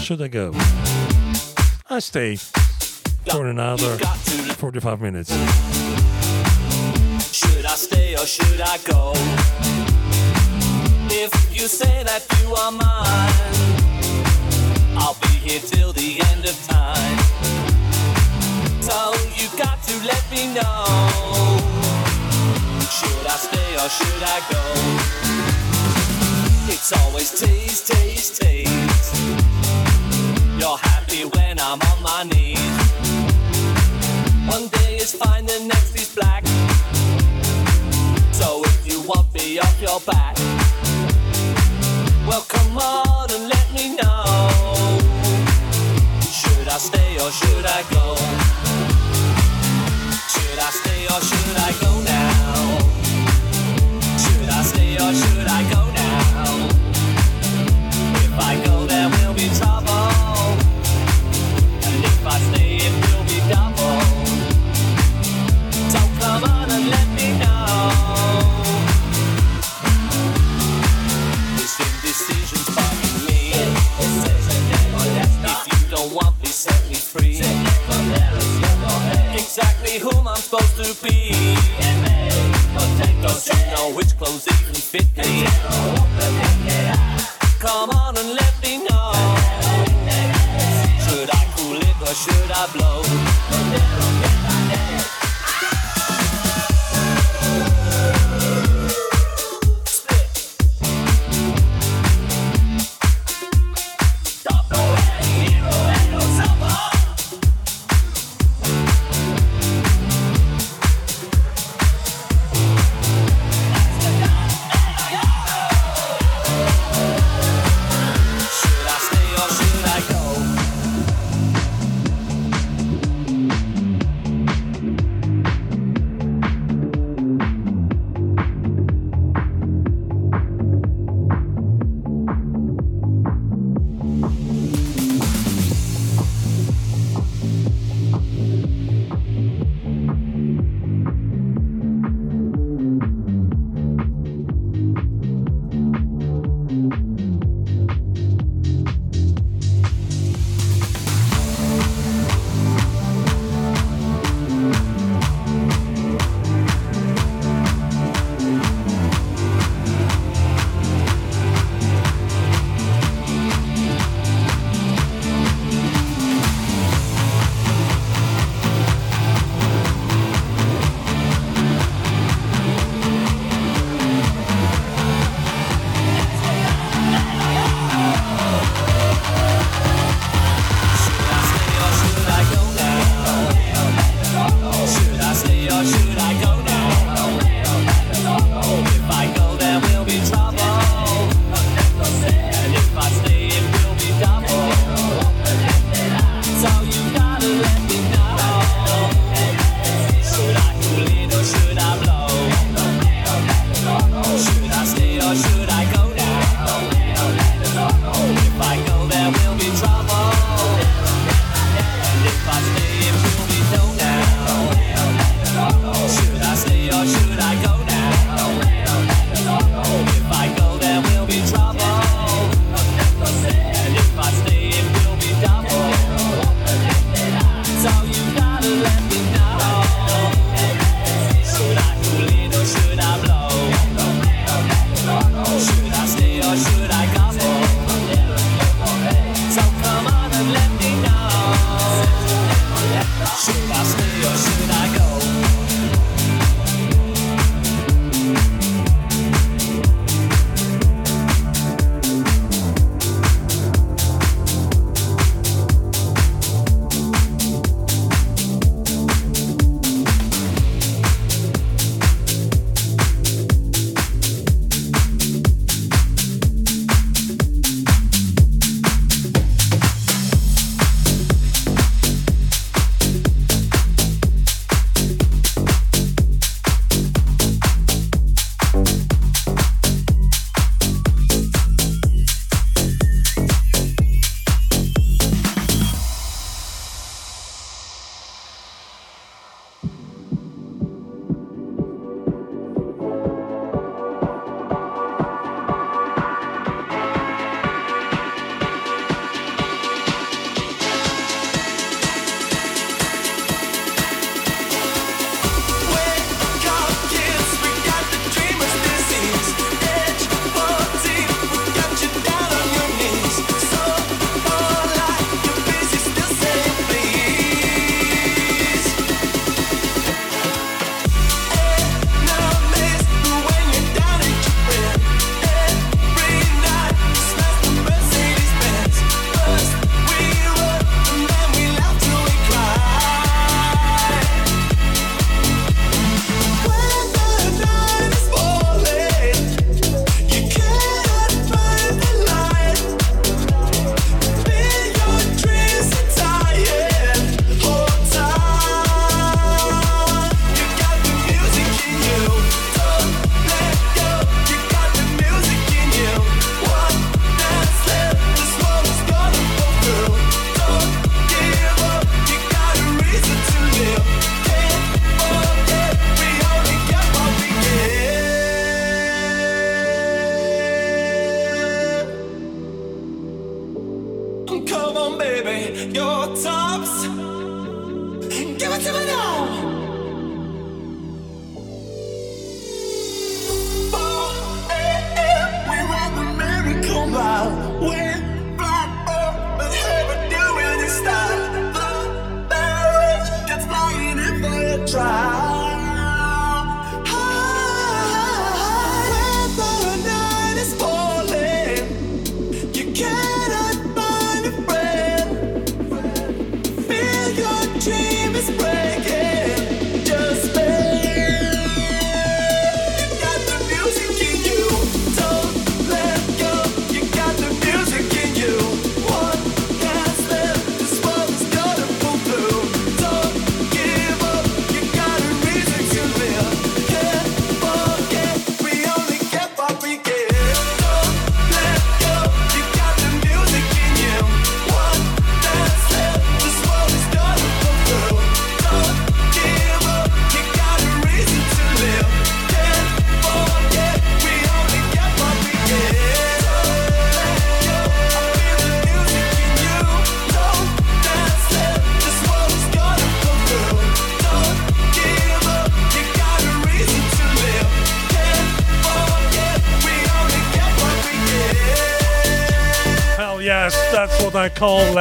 Should I go? I stay for another 45 minutes. Should I stay or should I go? If you say that you are mine, I'll be here till the end of time. So you got to let me know. Should I stay or should I go? It's always tease, tease, tease when I'm on my knees. One day is fine, the next is black. So if you want me off your back, well, come on and let me know. Should I stay or should I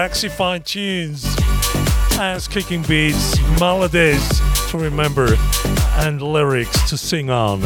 sexy fine tunes, ass kicking beats, melodies to remember, and lyrics to sing on.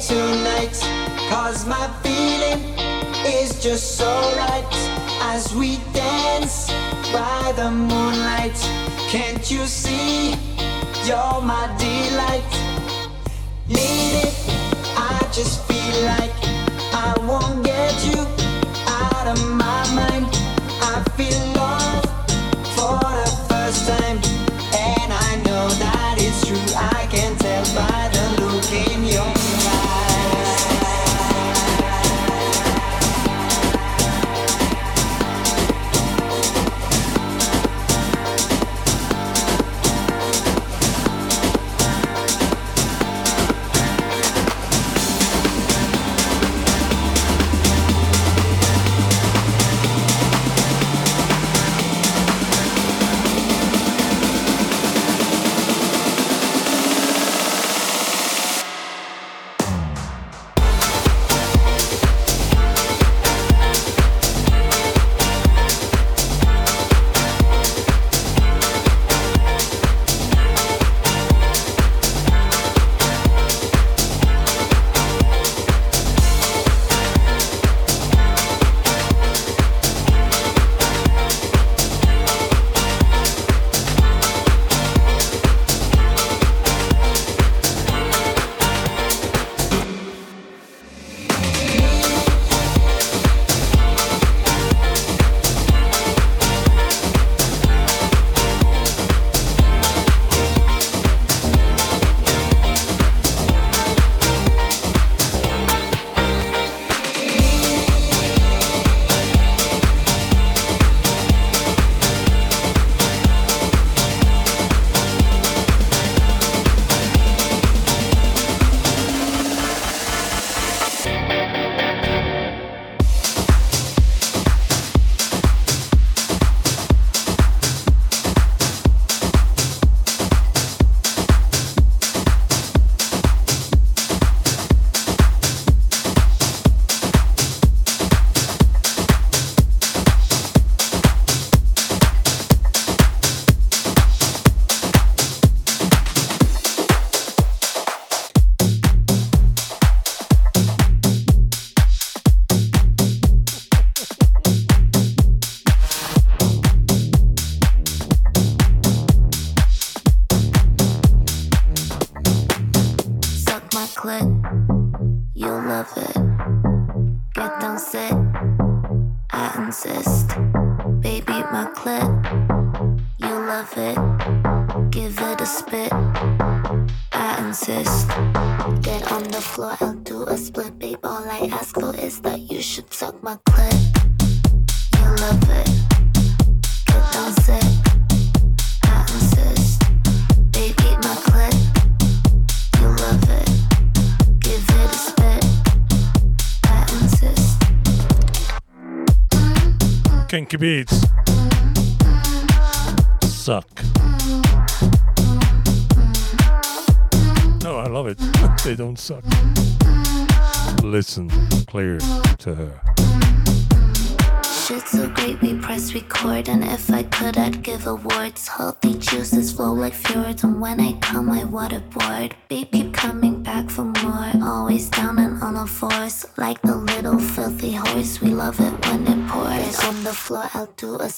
tonight. Cause my feeling is just so right as we dance by the moonlight. Can't you see? You're my delight. Need it, I just feel like I won't get you out of my mind. I feel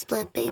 split baby.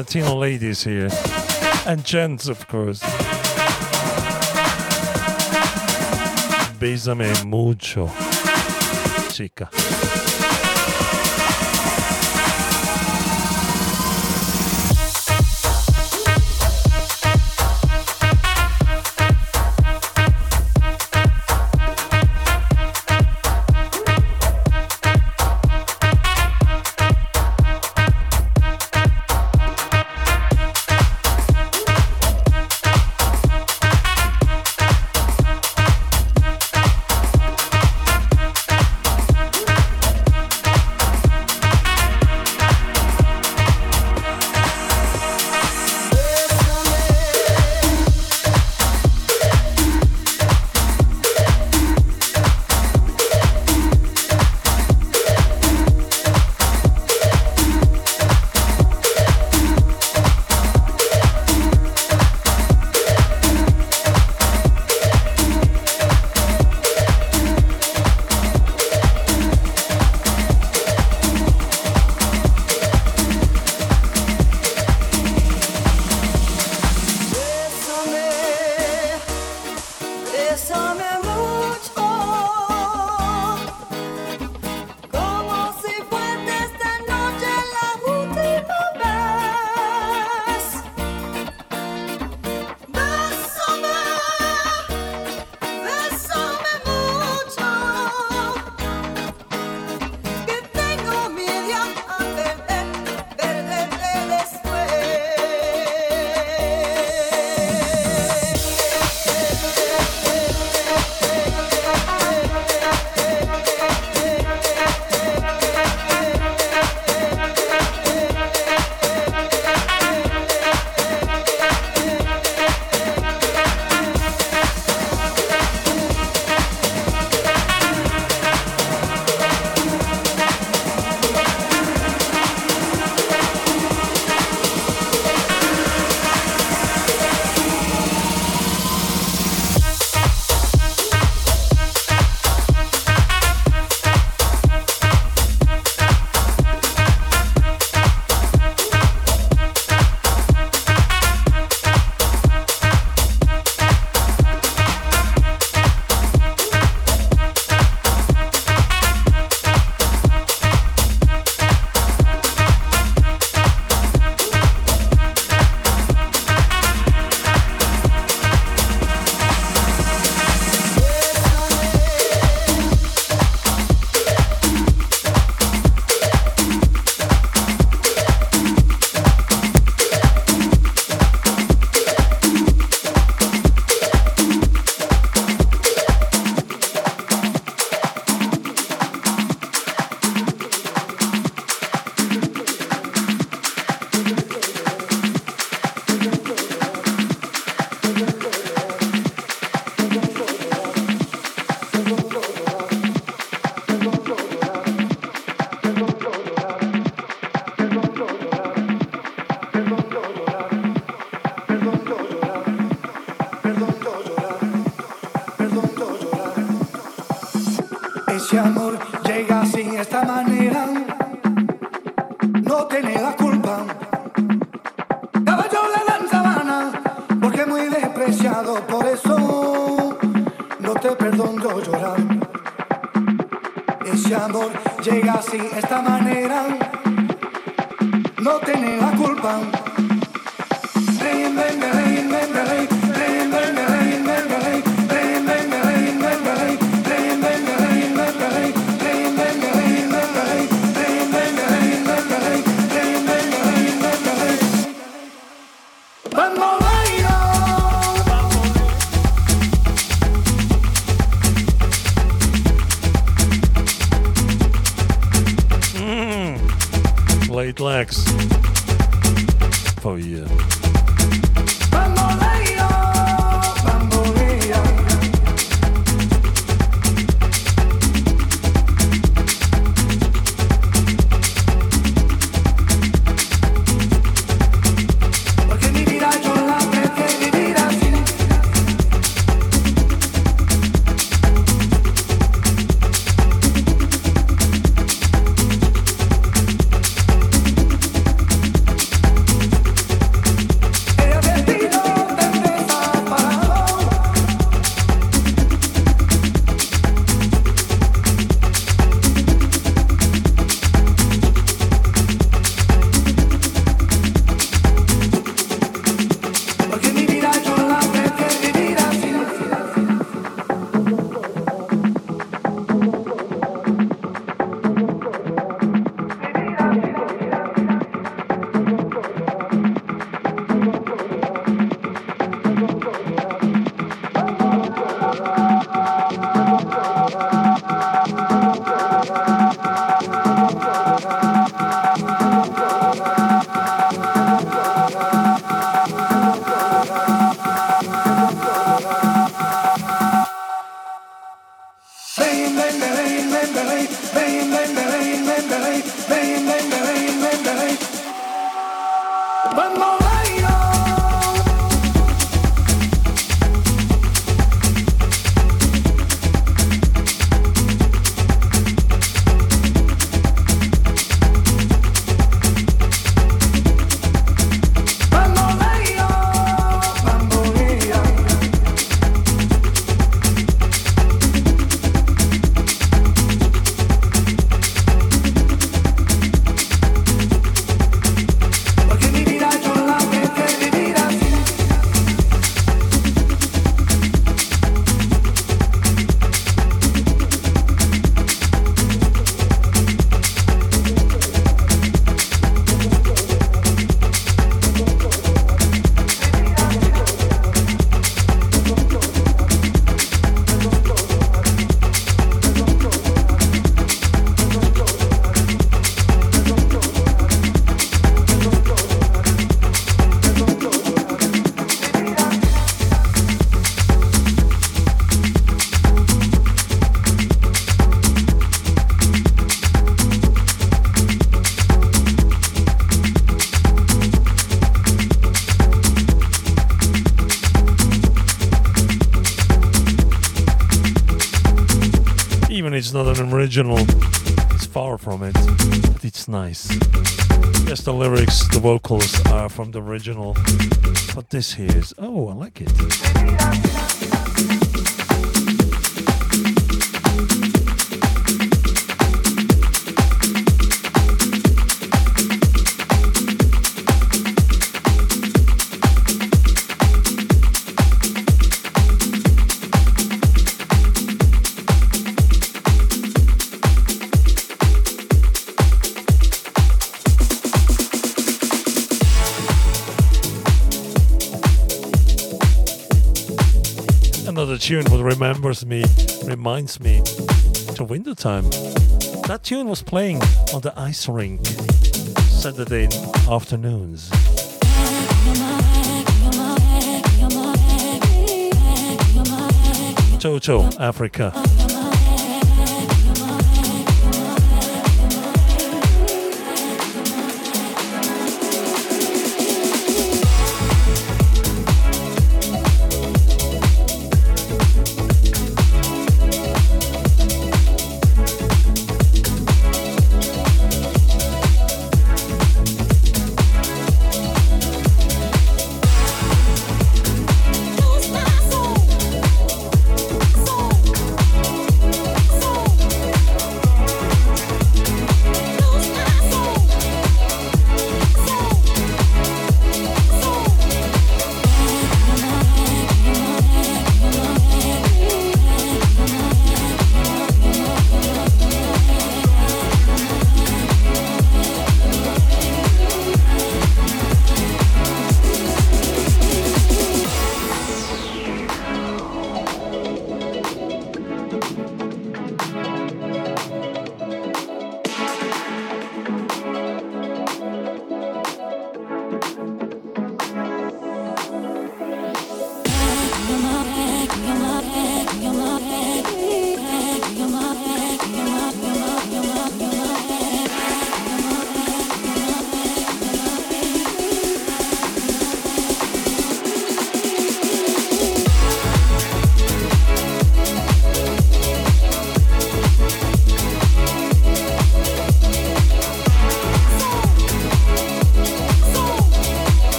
Latino ladies here, and gents, of course. Bésame mucho, chica. original. It's far from it, but it's nice. Yes, the lyrics, the vocals are from the original, but this here is, oh, I like it. remembers me, reminds me to wintertime. That tune was playing on the ice rink Saturday afternoons. Toto Africa.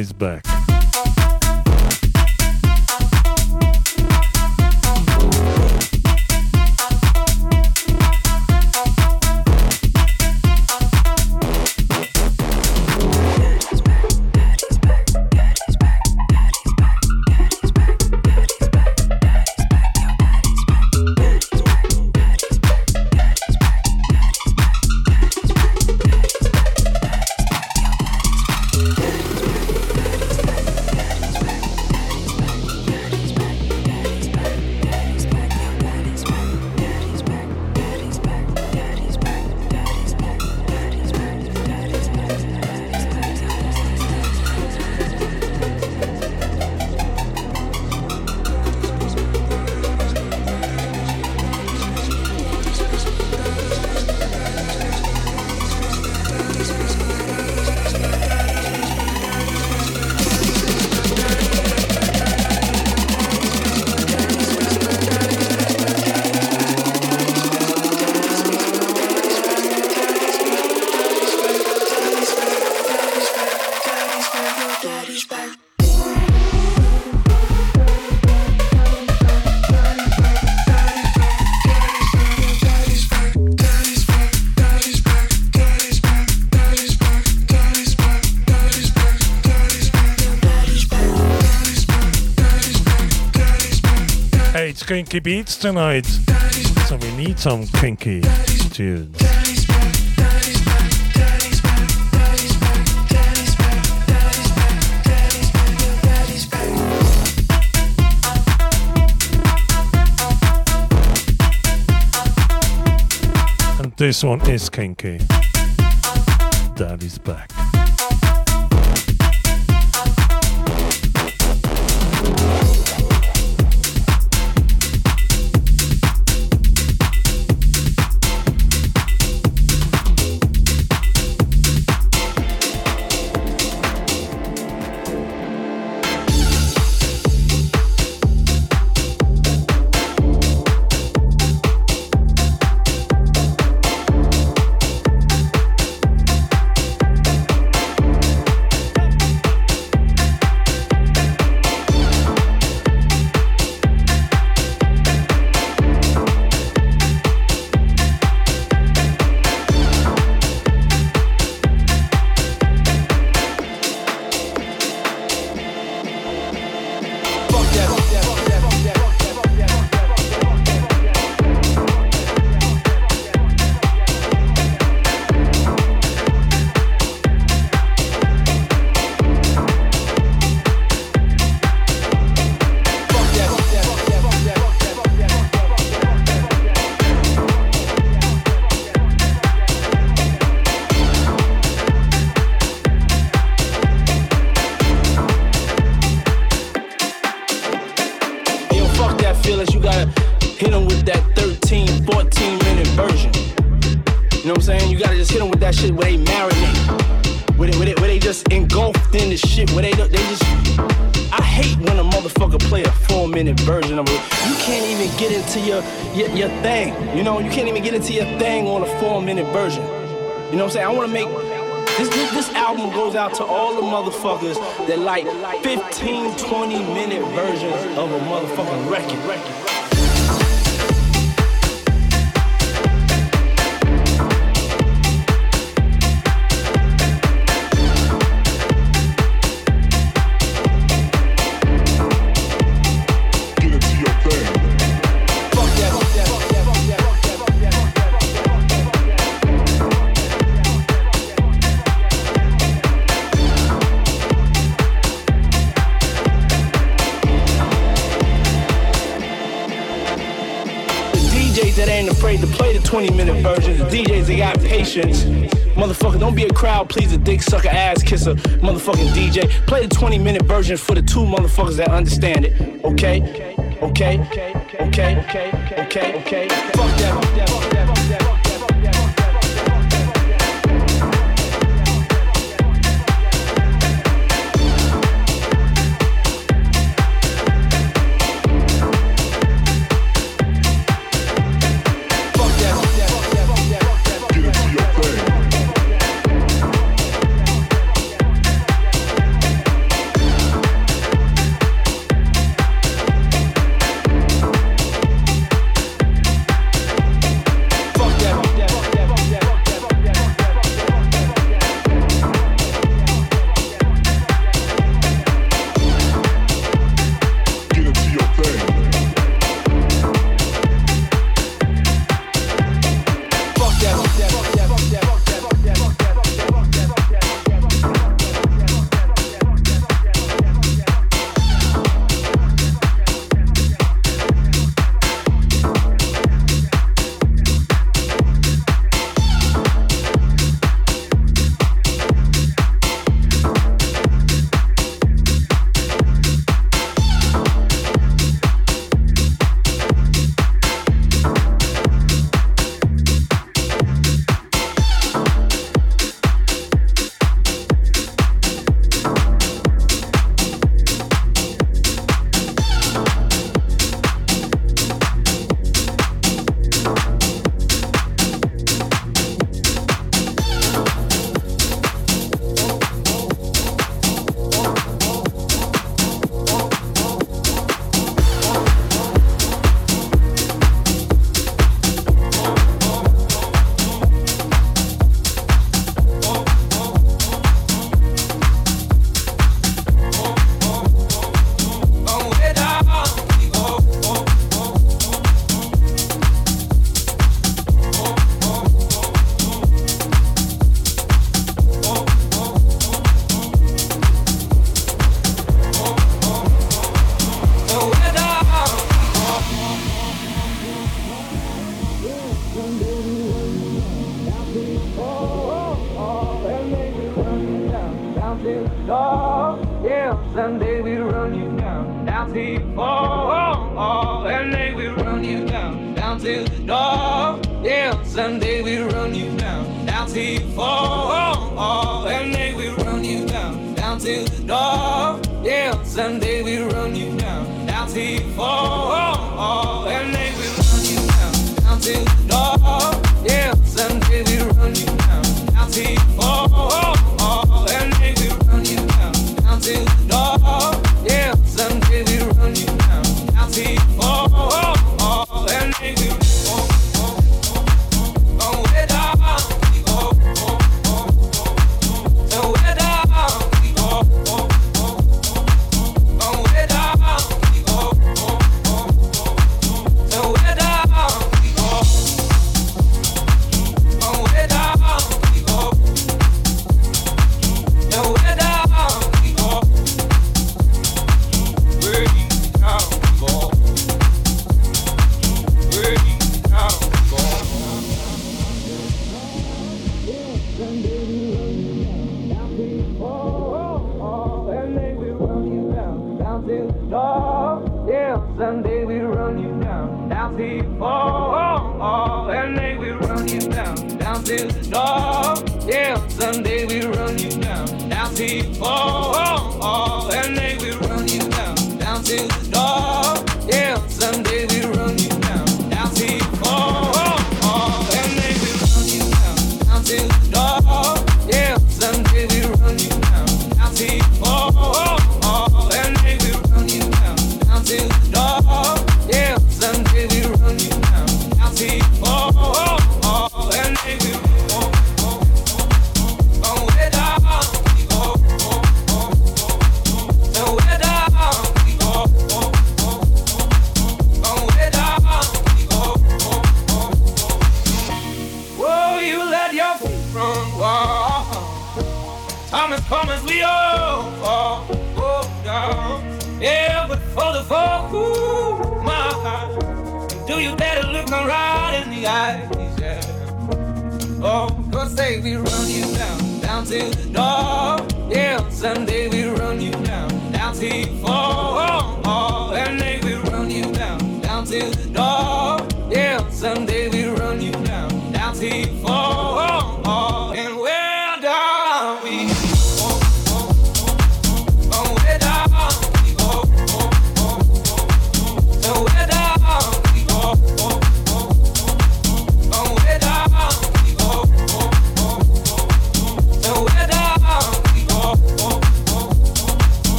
Daddy's back. Kinky Beats tonight. So we need some kinky tunes. And this one is kinky. Daddy's back. Motherfuckers that like 15, 20 minute versions of a motherfucking record. Be a dick sucker, ass kisser, motherfucking DJ. Play the 20 minute version for the two motherfuckers that understand it. Okay? Okay? Okay? Okay? Okay? Okay? That. Fuck that. Fuck that. Fuck that.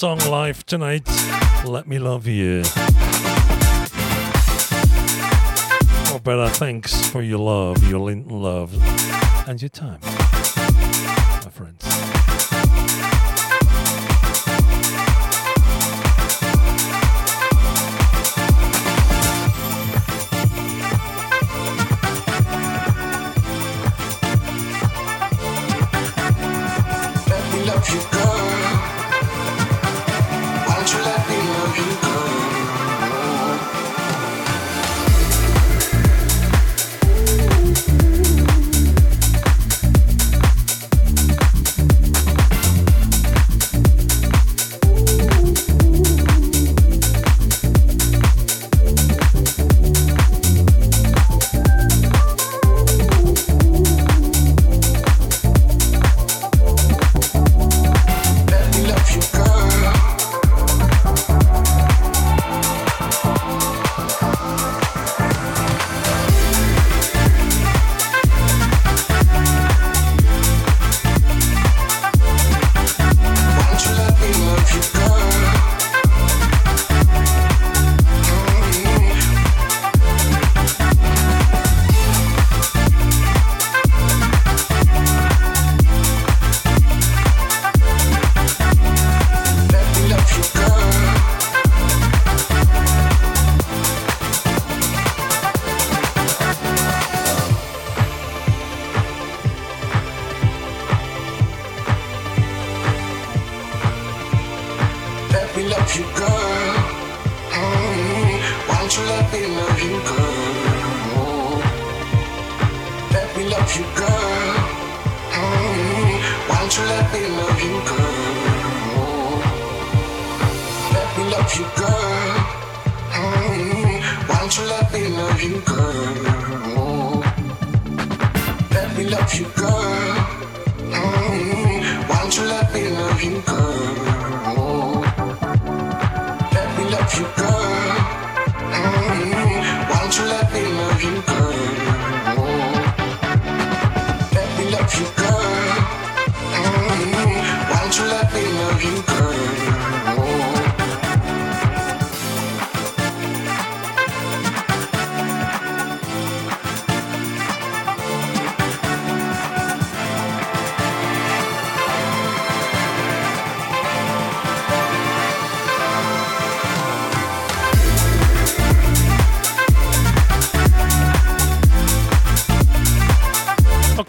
song live tonight. Let me love you. Oh, or better, thanks for your love, your love, and your time.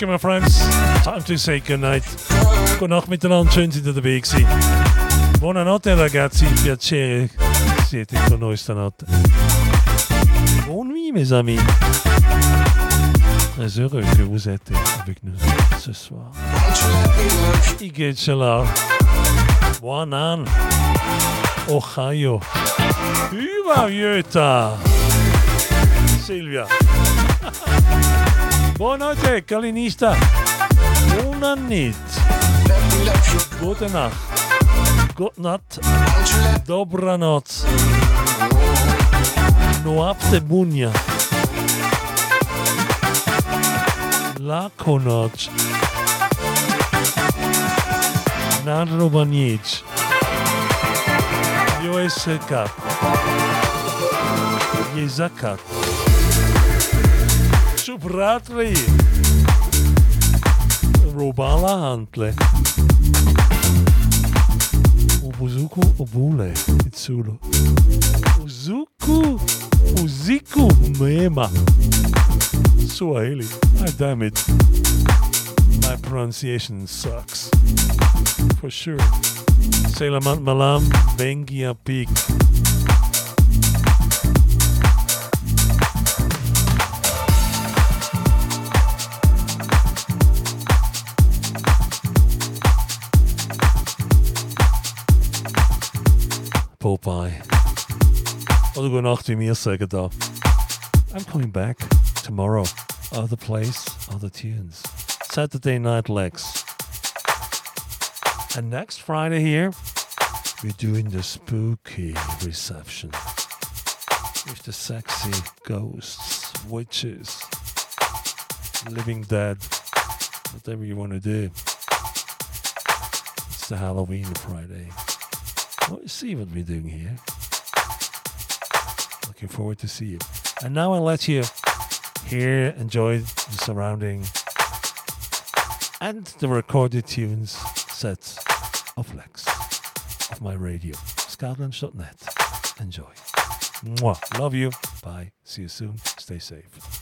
Okay, my friends, time to say goodnight. Good Nacht miteinander, schön seid ihr dabei gewesen. Buonanotte ragazzi, piacere siete con noi stanotte. Bonne nuit mes amis. Très heureux que vous êtes avec nous ce soir. Igechala. Buonan. Ohio. Überjöta. Silvia. Buonanotte, Kalinista. Buona nit. Gute Nacht. Good Nacht. Dobranoc. Noapte bunia. Lako noć. Nadroba nić. Jo je sekat. Je zakat. Subratri. Robala hantle. Ubuzuku obule. Itsulo. Uzuku. Uziku mema. Swahili. Ah, damn it. My pronunciation sucks. For sure. Selamat malam. Bengia Peak. Nacht, wie sagen. I'm coming back tomorrow. Other place, other tunes. Saturday Night Legs. And next Friday here, we're doing the spooky reception. With the sexy ghosts, witches, living dead, whatever you want to do. It's the Halloween Friday. Well, see what we're doing here. Looking forward to see you. And now I'll let you hear, enjoy the surrounding and the recorded tunes sets of Lexx of my radio. Scotland.net. Enjoy. Mwah. Love you. Bye. See you soon. Stay safe.